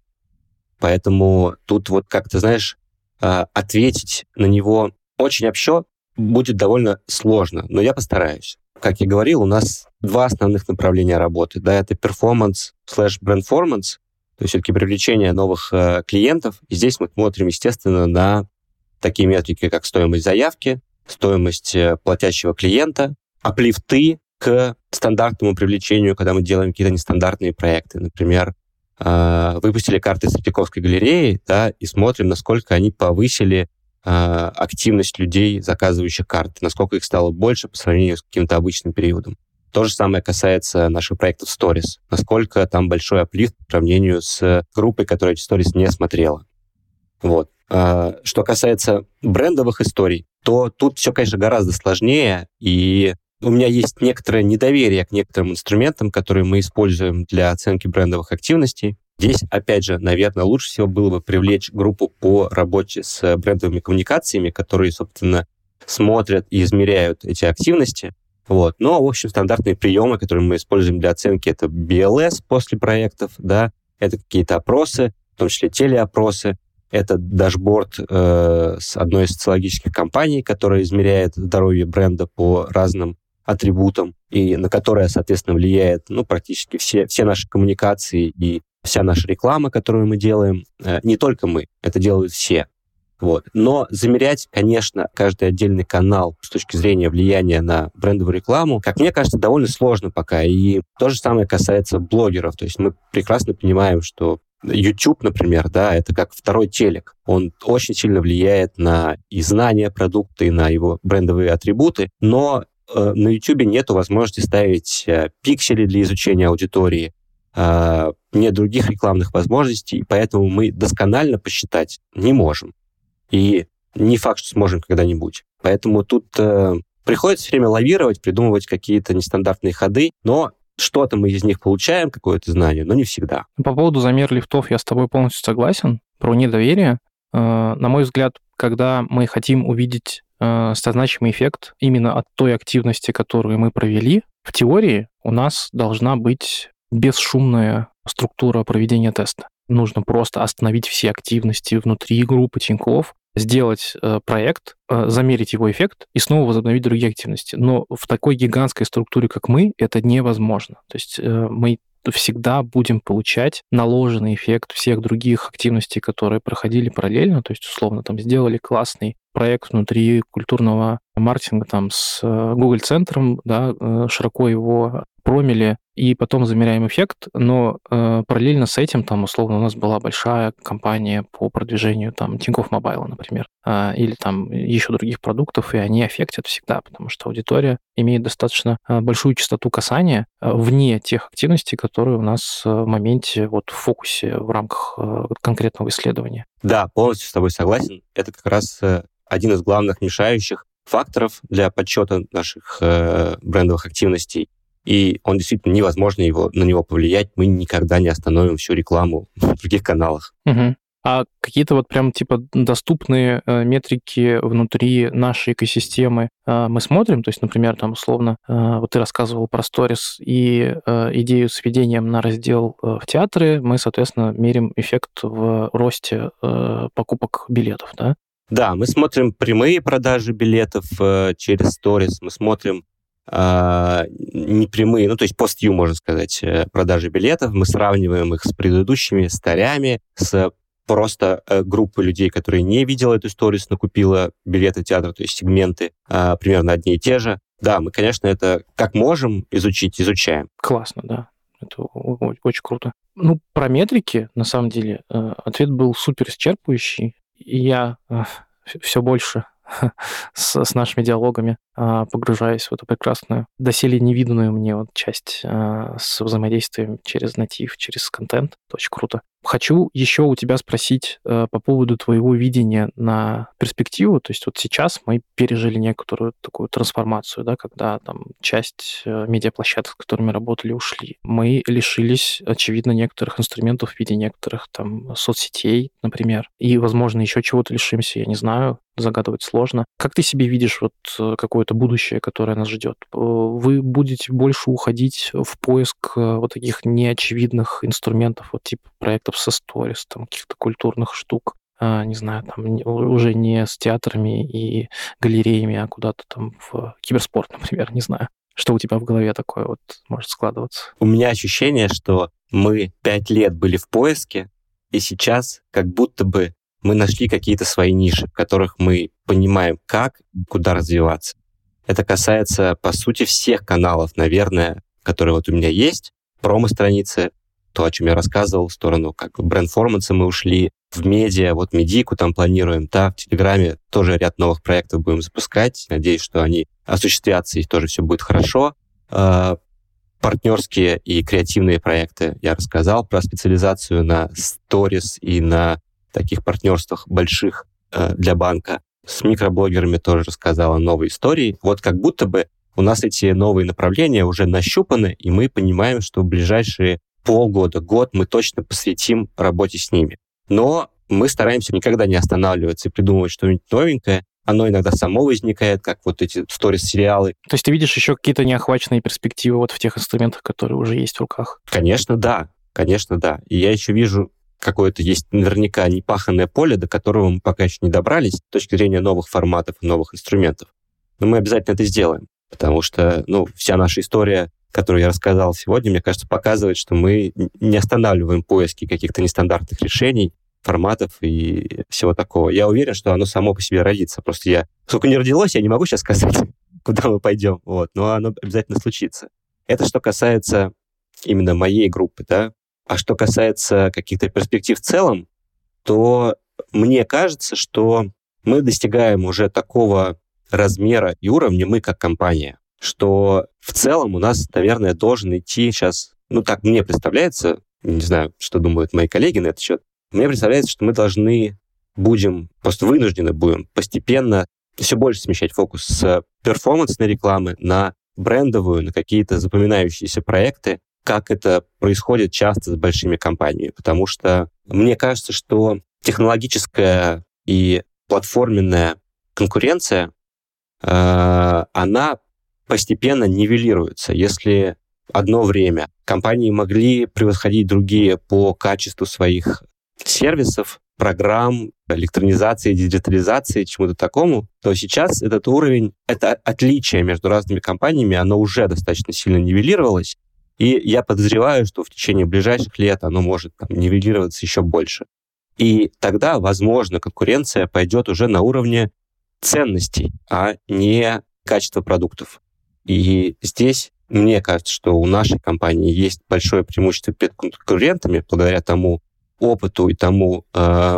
Поэтому тут вот, как ты знаешь, а, ответить на него очень общо будет довольно сложно, но я постараюсь. Как я говорил, у нас два основных направления работы. Да, это performance slash brandformance, то есть все-таки привлечение новых э, клиентов. И здесь мы смотрим, естественно, на такие метрики, как стоимость заявки, стоимость э, платящего клиента, uplift ы к стандартному привлечению, когда мы делаем какие-то нестандартные проекты. Например, э, выпустили карты с Третьяковской галереи, да, и смотрим, насколько они повысили э, активность людей, заказывающих карты, насколько их стало больше по сравнению с каким-то обычным периодом. То же самое касается наших проектов Stories. Насколько там большой аплифт по сравнению с группой, которая эти Stories не смотрела. Вот. А, что касается брендовых историй, то тут все, конечно, гораздо сложнее, и у меня есть некоторое недоверие к некоторым инструментам, которые мы используем для оценки брендовых активностей. Здесь, опять же, наверное, лучше всего было бы привлечь группу по работе с брендовыми коммуникациями, которые, собственно, смотрят и измеряют эти активности, вот. Но, в общем, стандартные приемы, которые мы используем для оценки, это BLS после проектов, да, это какие-то опросы, в том числе телеопросы, это дашборд э, с одной из социологических компаний, которая измеряет здоровье бренда по разным атрибутам, и на которое, соответственно, влияет ну, практически все, все наши коммуникации и вся наша реклама, которую мы делаем. Э, не только мы, это делают все. Вот. Но замерять, конечно, каждый отдельный канал с точки зрения влияния на брендовую рекламу, как мне кажется, довольно сложно пока. И то же самое касается блогеров. То есть мы прекрасно понимаем, что YouTube, например, да, это как второй телек. Он очень сильно влияет на и знания продукта, и на его брендовые атрибуты, но э, на YouTube нет возможности ставить э, пиксели для изучения аудитории, э, нет других рекламных возможностей, поэтому мы досконально посчитать не можем. И не факт, что сможем когда-нибудь. Поэтому тут э, приходится время лавировать, придумывать какие-то нестандартные ходы, но что-то мы из них получаем, какое-то знание, но не всегда. По поводу замера лифтов я с тобой полностью согласен. Про недоверие. Э, на мой взгляд, когда мы хотим увидеть э, значимый эффект именно от той активности, которую мы провели, в теории у нас должна быть бесшумная структура проведения теста. Нужно просто остановить все активности внутри группы Тинькофф, сделать э, проект, э, замерить его эффект и снова возобновить другие активности. Но в такой гигантской структуре, как мы, это невозможно. То есть э, мы всегда будем получать наложенный эффект всех других активностей, которые проходили параллельно. То есть, условно, там сделали классный проект внутри культурного маркетинга там с э, Google центром, да, э, широко его промили, и потом замеряем эффект, но э, параллельно с этим, там, условно, у нас была большая компания по продвижению там Тинькофф Мобайла, например, э, или там еще других продуктов, и они эффектят всегда, потому что аудитория имеет достаточно э, большую частоту касания э, вне тех активностей, которые у нас э, в моменте вот в фокусе в рамках э, конкретного исследования. Да, полностью с тобой согласен. Это как раз э, один из главных мешающих факторов для подсчета наших э, брендовых активностей, и он действительно невозможно его, на него повлиять. Мы никогда не остановим всю рекламу в других каналах. Угу. А какие-то вот прям типа доступные э, метрики внутри нашей экосистемы э, мы смотрим? То есть, например, там условно, э, вот ты рассказывал про сторис и э, идею с введением на раздел э, в театры, мы, соответственно, мерим эффект в росте э, покупок билетов, да? Да, мы смотрим прямые продажи билетов через сторис, мы смотрим э, непрямые, ну, то есть пост-ю, можно сказать, э, продажи билетов. Мы сравниваем их с предыдущими старями, с просто э, группы людей, которые не видела эту сторис, но купила билеты театра, то есть сегменты э, примерно одни и те же. Да, мы, конечно, это как можем изучить, изучаем. Классно, да. Это очень круто. Ну, про метрики, на самом деле, э, ответ был супер исчерпывающий. И я все больше с, с нашими диалогами, а, погружаясь в эту прекрасную, доселе невиданную мне вот часть а, с взаимодействием через натив, через контент. Это очень круто. Хочу еще у тебя спросить э, по поводу твоего видения на перспективу. То есть вот сейчас мы пережили некоторую такую трансформацию, да, когда там часть э, медиаплощадок, с которыми работали, ушли. Мы лишились, очевидно, некоторых инструментов в виде некоторых там соцсетей, например, и, возможно, еще чего-то лишимся, я не знаю, загадывать сложно. Как ты себе видишь вот э, какое-то будущее, которое нас ждет? Э, вы будете больше уходить в поиск э, вот таких неочевидных инструментов, вот типа проектов со сторис, там каких-то культурных штук, а, не знаю, там уже не с театрами и галереями, а куда-то там в киберспорт, например, не знаю. Что у тебя в голове такое вот может складываться? У меня ощущение, что мы пять лет были в поиске, и сейчас как будто бы мы нашли какие-то свои ниши, в которых мы понимаем, как, куда развиваться. Это касается, по сути, всех каналов, наверное, которые вот у меня есть. Промо-страницы, то, о чем я рассказывал, в сторону как бренд-форманса мы ушли, в медиа, вот медику там планируем, да, в Телеграме тоже ряд новых проектов будем запускать. Надеюсь, что они осуществятся, и тоже все будет хорошо. А, партнерские и креативные проекты я рассказал про специализацию на сторис и на таких партнерствах больших э, для банка. С микроблогерами тоже рассказала новые истории. Вот как будто бы у нас эти новые направления уже нащупаны, и мы понимаем, что в ближайшие полгода, год мы точно посвятим работе с ними. Но мы стараемся никогда не останавливаться и придумывать что-нибудь новенькое. Оно иногда само возникает, как вот эти сторис-сериалы. То есть ты видишь еще какие-то неохваченные перспективы вот в тех инструментах, которые уже есть в руках? Конечно, да. Конечно, да. И я еще вижу какое-то есть наверняка непаханное поле, до которого мы пока еще не добрались с точки зрения новых форматов и новых инструментов. Но мы обязательно это сделаем, потому что ну, вся наша история, которую я рассказал сегодня, мне кажется, показывает, что мы не останавливаем поиски каких-то нестандартных решений, форматов и всего такого. Я уверен, что оно само по себе родится. Просто я, сколько не родилось, я не могу сейчас сказать, куда мы пойдем. Вот. Но оно обязательно случится. Это что касается именно моей группы, да, а что касается каких-то перспектив в целом, то мне кажется, что мы достигаем уже такого размера и уровня, мы как компания, что в целом у нас, наверное, должен идти сейчас, ну так мне представляется, не знаю, что думают мои коллеги на этот счет, мне представляется, что мы должны будем, просто вынуждены будем постепенно все больше смещать фокус с перформансной рекламы на брендовую, на какие-то запоминающиеся проекты, как это происходит часто с большими компаниями, потому что мне кажется, что технологическая и платформенная конкуренция, э, она постепенно нивелируется. Если одно время компании могли превосходить другие по качеству своих сервисов, программ, электронизации, диджитализации, чему-то такому, то сейчас этот уровень, это отличие между разными компаниями, оно уже достаточно сильно нивелировалось, и я подозреваю, что в течение ближайших лет оно может там, нивелироваться еще больше. И тогда, возможно, конкуренция пойдет уже на уровне ценностей, а не качества продуктов. И здесь мне кажется, что у нашей компании есть большое преимущество перед конкурентами благодаря тому опыту и тому э,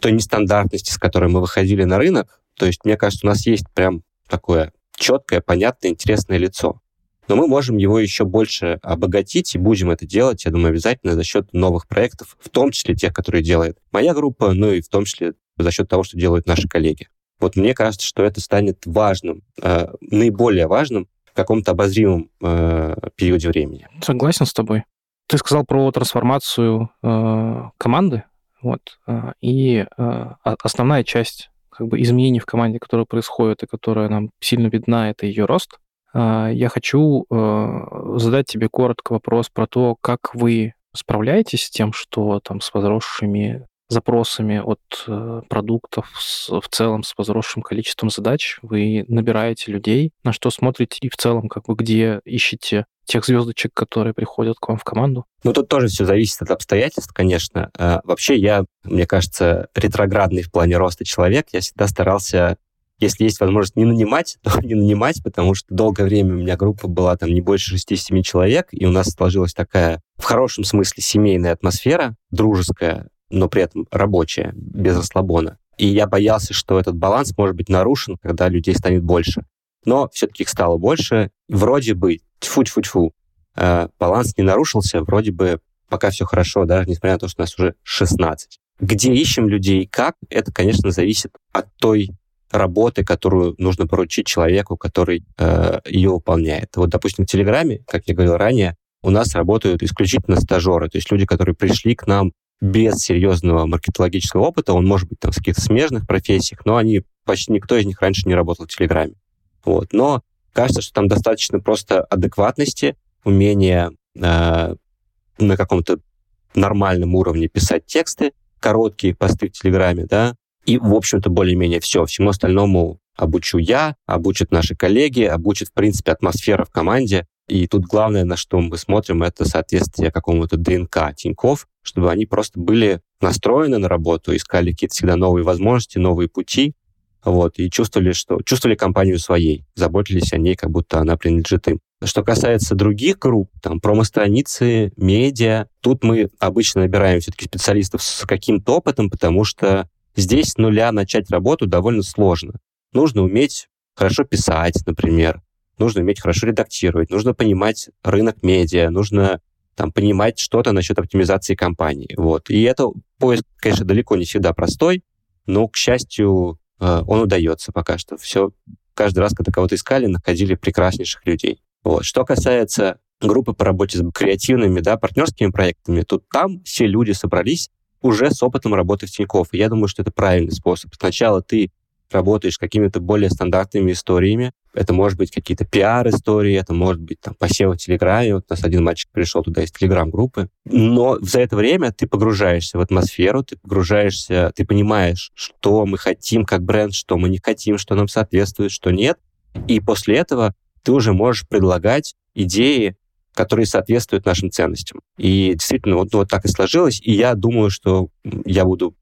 той нестандартности, с которой мы выходили на рынок. То есть, мне кажется, у нас есть прям такое четкое, понятное, интересное лицо. Но мы можем его еще больше обогатить и будем это делать, я думаю, обязательно за счет новых проектов, в том числе тех, которые делает моя группа, ну и в том числе за счет того, что делают наши коллеги. Вот мне кажется, что это станет важным, э, наиболее важным в каком-то обозримом э, периоде времени. Согласен с тобой. Ты сказал про трансформацию э, команды, вот, э, и э, основная часть как бы изменений в команде, которые происходят и которая нам сильно видна, это ее рост. Э, я хочу э, задать тебе коротко вопрос про то, как вы справляетесь с тем, что там с возросшими запросами от э, продуктов с, в целом с возросшим количеством задач. Вы набираете людей, на что смотрите и в целом как бы где ищете тех звездочек, которые приходят к вам в команду? Ну, тут тоже все зависит от обстоятельств, конечно. А, вообще я, мне кажется, ретроградный в плане роста человек. Я всегда старался если есть возможность не нанимать, то не нанимать, потому что долгое время у меня группа была там не больше 6-7 человек, и у нас сложилась такая, в хорошем смысле, семейная атмосфера, дружеская, но при этом рабочая, без расслабона. И я боялся, что этот баланс может быть нарушен, когда людей станет больше. Но все-таки их стало больше. Вроде бы, тьфу-тьфу-тьфу, э, баланс не нарушился, вроде бы пока все хорошо, даже несмотря на то, что у нас уже 16. Где ищем людей как, это, конечно, зависит от той работы, которую нужно поручить человеку, который э, ее выполняет. Вот, допустим, в Телеграме, как я говорил ранее, у нас работают исключительно стажеры, то есть люди, которые пришли к нам без серьезного маркетологического опыта, он может быть там в каких-то смежных профессиях, но они почти никто из них раньше не работал в Телеграме. Вот. Но кажется, что там достаточно просто адекватности, умения э, на каком-то нормальном уровне писать тексты, короткие посты в Телеграме, да, и, в общем-то, более-менее все. Всему остальному обучу я, обучат наши коллеги, обучит, в принципе, атмосфера в команде. И тут главное, на что мы смотрим, это соответствие какому-то ДНК Тиньков, чтобы они просто были настроены на работу, искали какие-то всегда новые возможности, новые пути, вот, и чувствовали, что чувствовали компанию своей, заботились о ней, как будто она принадлежит им. Что касается других групп, там, промо-страницы, медиа, тут мы обычно набираем все-таки специалистов с каким-то опытом, потому что здесь с нуля начать работу довольно сложно. Нужно уметь хорошо писать, например, нужно уметь хорошо редактировать, нужно понимать рынок медиа, нужно там, понимать что-то насчет оптимизации компании. Вот. И это поиск, конечно, далеко не всегда простой, но, к счастью, э, он удается пока что. Все, каждый раз, когда кого-то искали, находили прекраснейших людей. Вот. Что касается группы по работе с креативными, да, партнерскими проектами, то там все люди собрались уже с опытом работы в Тинькофф. И я думаю, что это правильный способ. Сначала ты работаешь какими-то более стандартными историями. Это может быть какие-то пиар-истории, это может быть там посевы в Телеграме. Вот у нас один мальчик пришел туда из Телеграм-группы. Но за это время ты погружаешься в атмосферу, ты погружаешься, ты понимаешь, что мы хотим как бренд, что мы не хотим, что нам соответствует, что нет. И после этого ты уже можешь предлагать идеи, которые соответствуют нашим ценностям. И действительно, вот, вот так и сложилось. И я думаю, что я буду,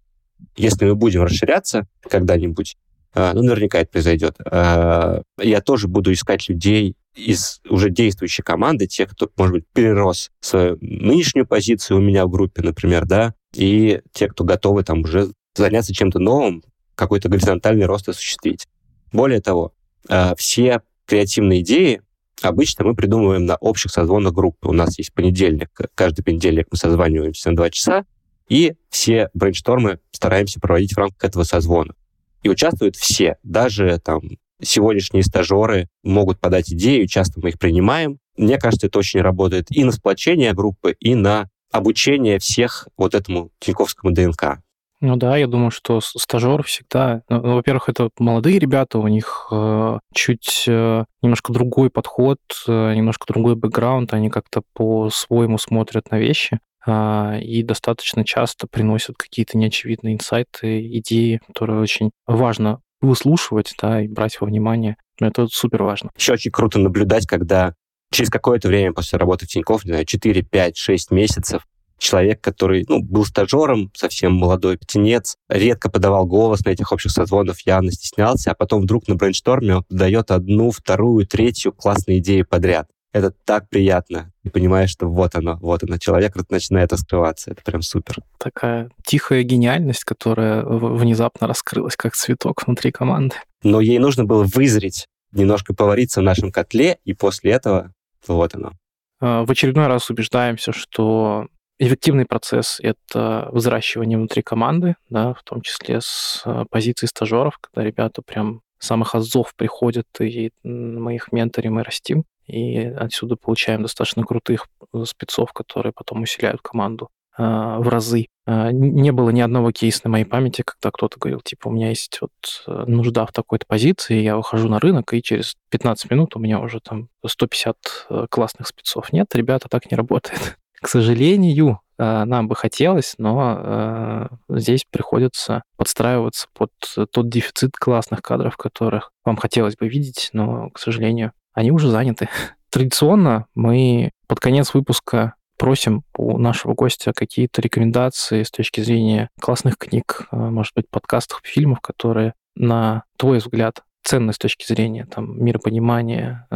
если мы будем расширяться когда-нибудь, ну, наверняка это произойдет. А, я тоже буду искать людей из уже действующей команды, тех, кто, может быть, перерос свою нынешнюю позицию у меня в группе, например, да, и те, кто готовы там уже заняться чем-то новым, какой-то горизонтальный рост осуществить. Более того, а, все креативные идеи обычно мы придумываем на общих созвонах группы. У нас есть понедельник, каждый понедельник мы созваниваемся на два часа, и все брейнштормы стараемся проводить в рамках этого созвона. И участвуют все, даже там сегодняшние стажеры могут подать идею, часто мы их принимаем. Мне кажется, это очень работает и на сплочение группы, и на обучение всех вот этому тиньковскому ДНК. Ну да, я думаю, что стажер всегда, ну, ну, во-первых, это молодые ребята, у них э, чуть э, немножко другой подход, э, немножко другой бэкграунд, они как-то по-своему смотрят на вещи. А, и достаточно часто приносят какие-то неочевидные инсайты, идеи, которые очень важно выслушивать, да, и брать во внимание. Это супер важно. Еще очень круто наблюдать, когда через какое-то время после работы в Тинькофф, не знаю, 4, 5, 6 месяцев, человек, который ну, был стажером, совсем молодой птенец, редко подавал голос на этих общих созвонах, явно стеснялся, а потом вдруг на брейншторме он дает одну, вторую, третью классные идеи подряд. Это так приятно. И понимаешь, что вот оно, вот оно. Человек начинает раскрываться. Это прям супер. Такая тихая гениальность, которая внезапно раскрылась, как цветок внутри команды. Но ей нужно было вызреть, немножко повариться в нашем котле, и после этого вот оно. А, в очередной раз убеждаемся, что эффективный процесс — это взращивание внутри команды, да, в том числе с э, позиции стажеров, когда ребята прям самых азов приходят, и мы их менторим и растим, и отсюда получаем достаточно крутых спецов, которые потом усиляют команду э, в разы. Э, не было ни одного кейса на моей памяти, когда кто-то говорил, типа, у меня есть вот э, нужда в такой-то позиции, я выхожу на рынок, и через 15 минут у меня уже там 150 э, классных спецов. Нет, ребята, так не работает. К сожалению, нам бы хотелось, но здесь приходится подстраиваться под тот дефицит классных кадров, которых вам хотелось бы видеть, но, к сожалению, они уже заняты. Традиционно мы под конец выпуска просим у нашего гостя какие-то рекомендации с точки зрения классных книг, а, может быть, подкастов, фильмов, которые, на твой взгляд, ценны с точки зрения там, миропонимания,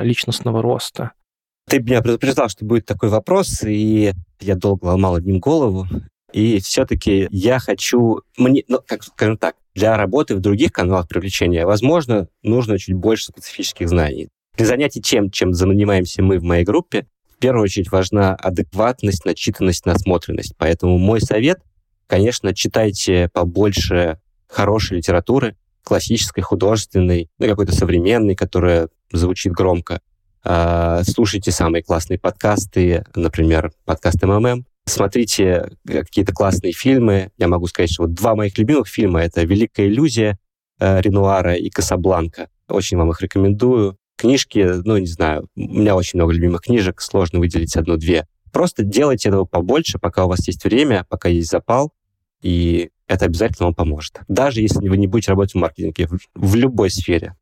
личностного роста. Ты меня предупреждал, что будет такой вопрос, и я долго ломал одним голову. И все-таки я хочу, мне, ну, как скажем так, для работы в других каналах привлечения, возможно, нужно чуть больше специфических знаний. Для занятий тем, чем занимаемся мы в моей группе, в первую очередь важна адекватность, начитанность, насмотренность. Поэтому мой совет, конечно, читайте побольше хорошей литературы, классической, художественной, ну, какой-то современной, которая звучит громко. А, слушайте самые классные подкасты, например, подкаст МММ. Смотрите какие-то классные фильмы. Я могу сказать, что вот два моих любимых фильма — это «Великая иллюзия» э, Ренуара и «Касабланка». Очень вам их рекомендую. Книжки, ну, не знаю, у меня очень много любимых книжек, сложно выделить одну-две. Просто делайте этого побольше, пока у вас есть время, пока есть запал, и это обязательно вам поможет. Даже если вы не будете работать в маркетинге, в любой сфере.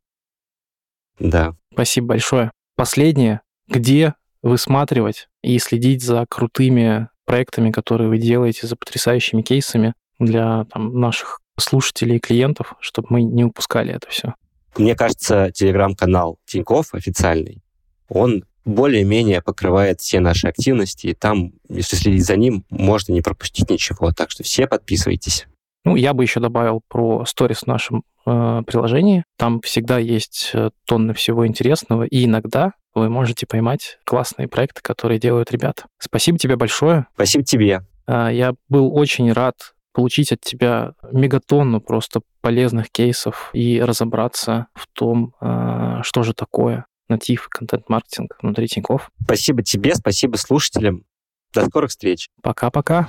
Да. Спасибо большое. Последнее. Где высматривать и следить за крутыми проектами, которые вы делаете, за потрясающими кейсами для там, наших слушателей и клиентов, чтобы мы не упускали это все? Мне кажется, телеграм-канал Тиньков официальный, он более-менее покрывает все наши активности, и там, если следить за ним, можно не пропустить ничего. Так что все подписывайтесь. Ну, я бы еще добавил про сторис в нашем э, приложении. Там всегда есть э, тонны всего интересного, и иногда вы можете поймать классные проекты, которые делают ребята. Спасибо тебе большое. Спасибо тебе. Э, я был очень рад получить от тебя мегатонну просто полезных кейсов и разобраться в том, а, что же такое натив контент-маркетинг внутри Тинькофф. Спасибо тебе, спасибо слушателям. До скорых встреч. Пока-пока.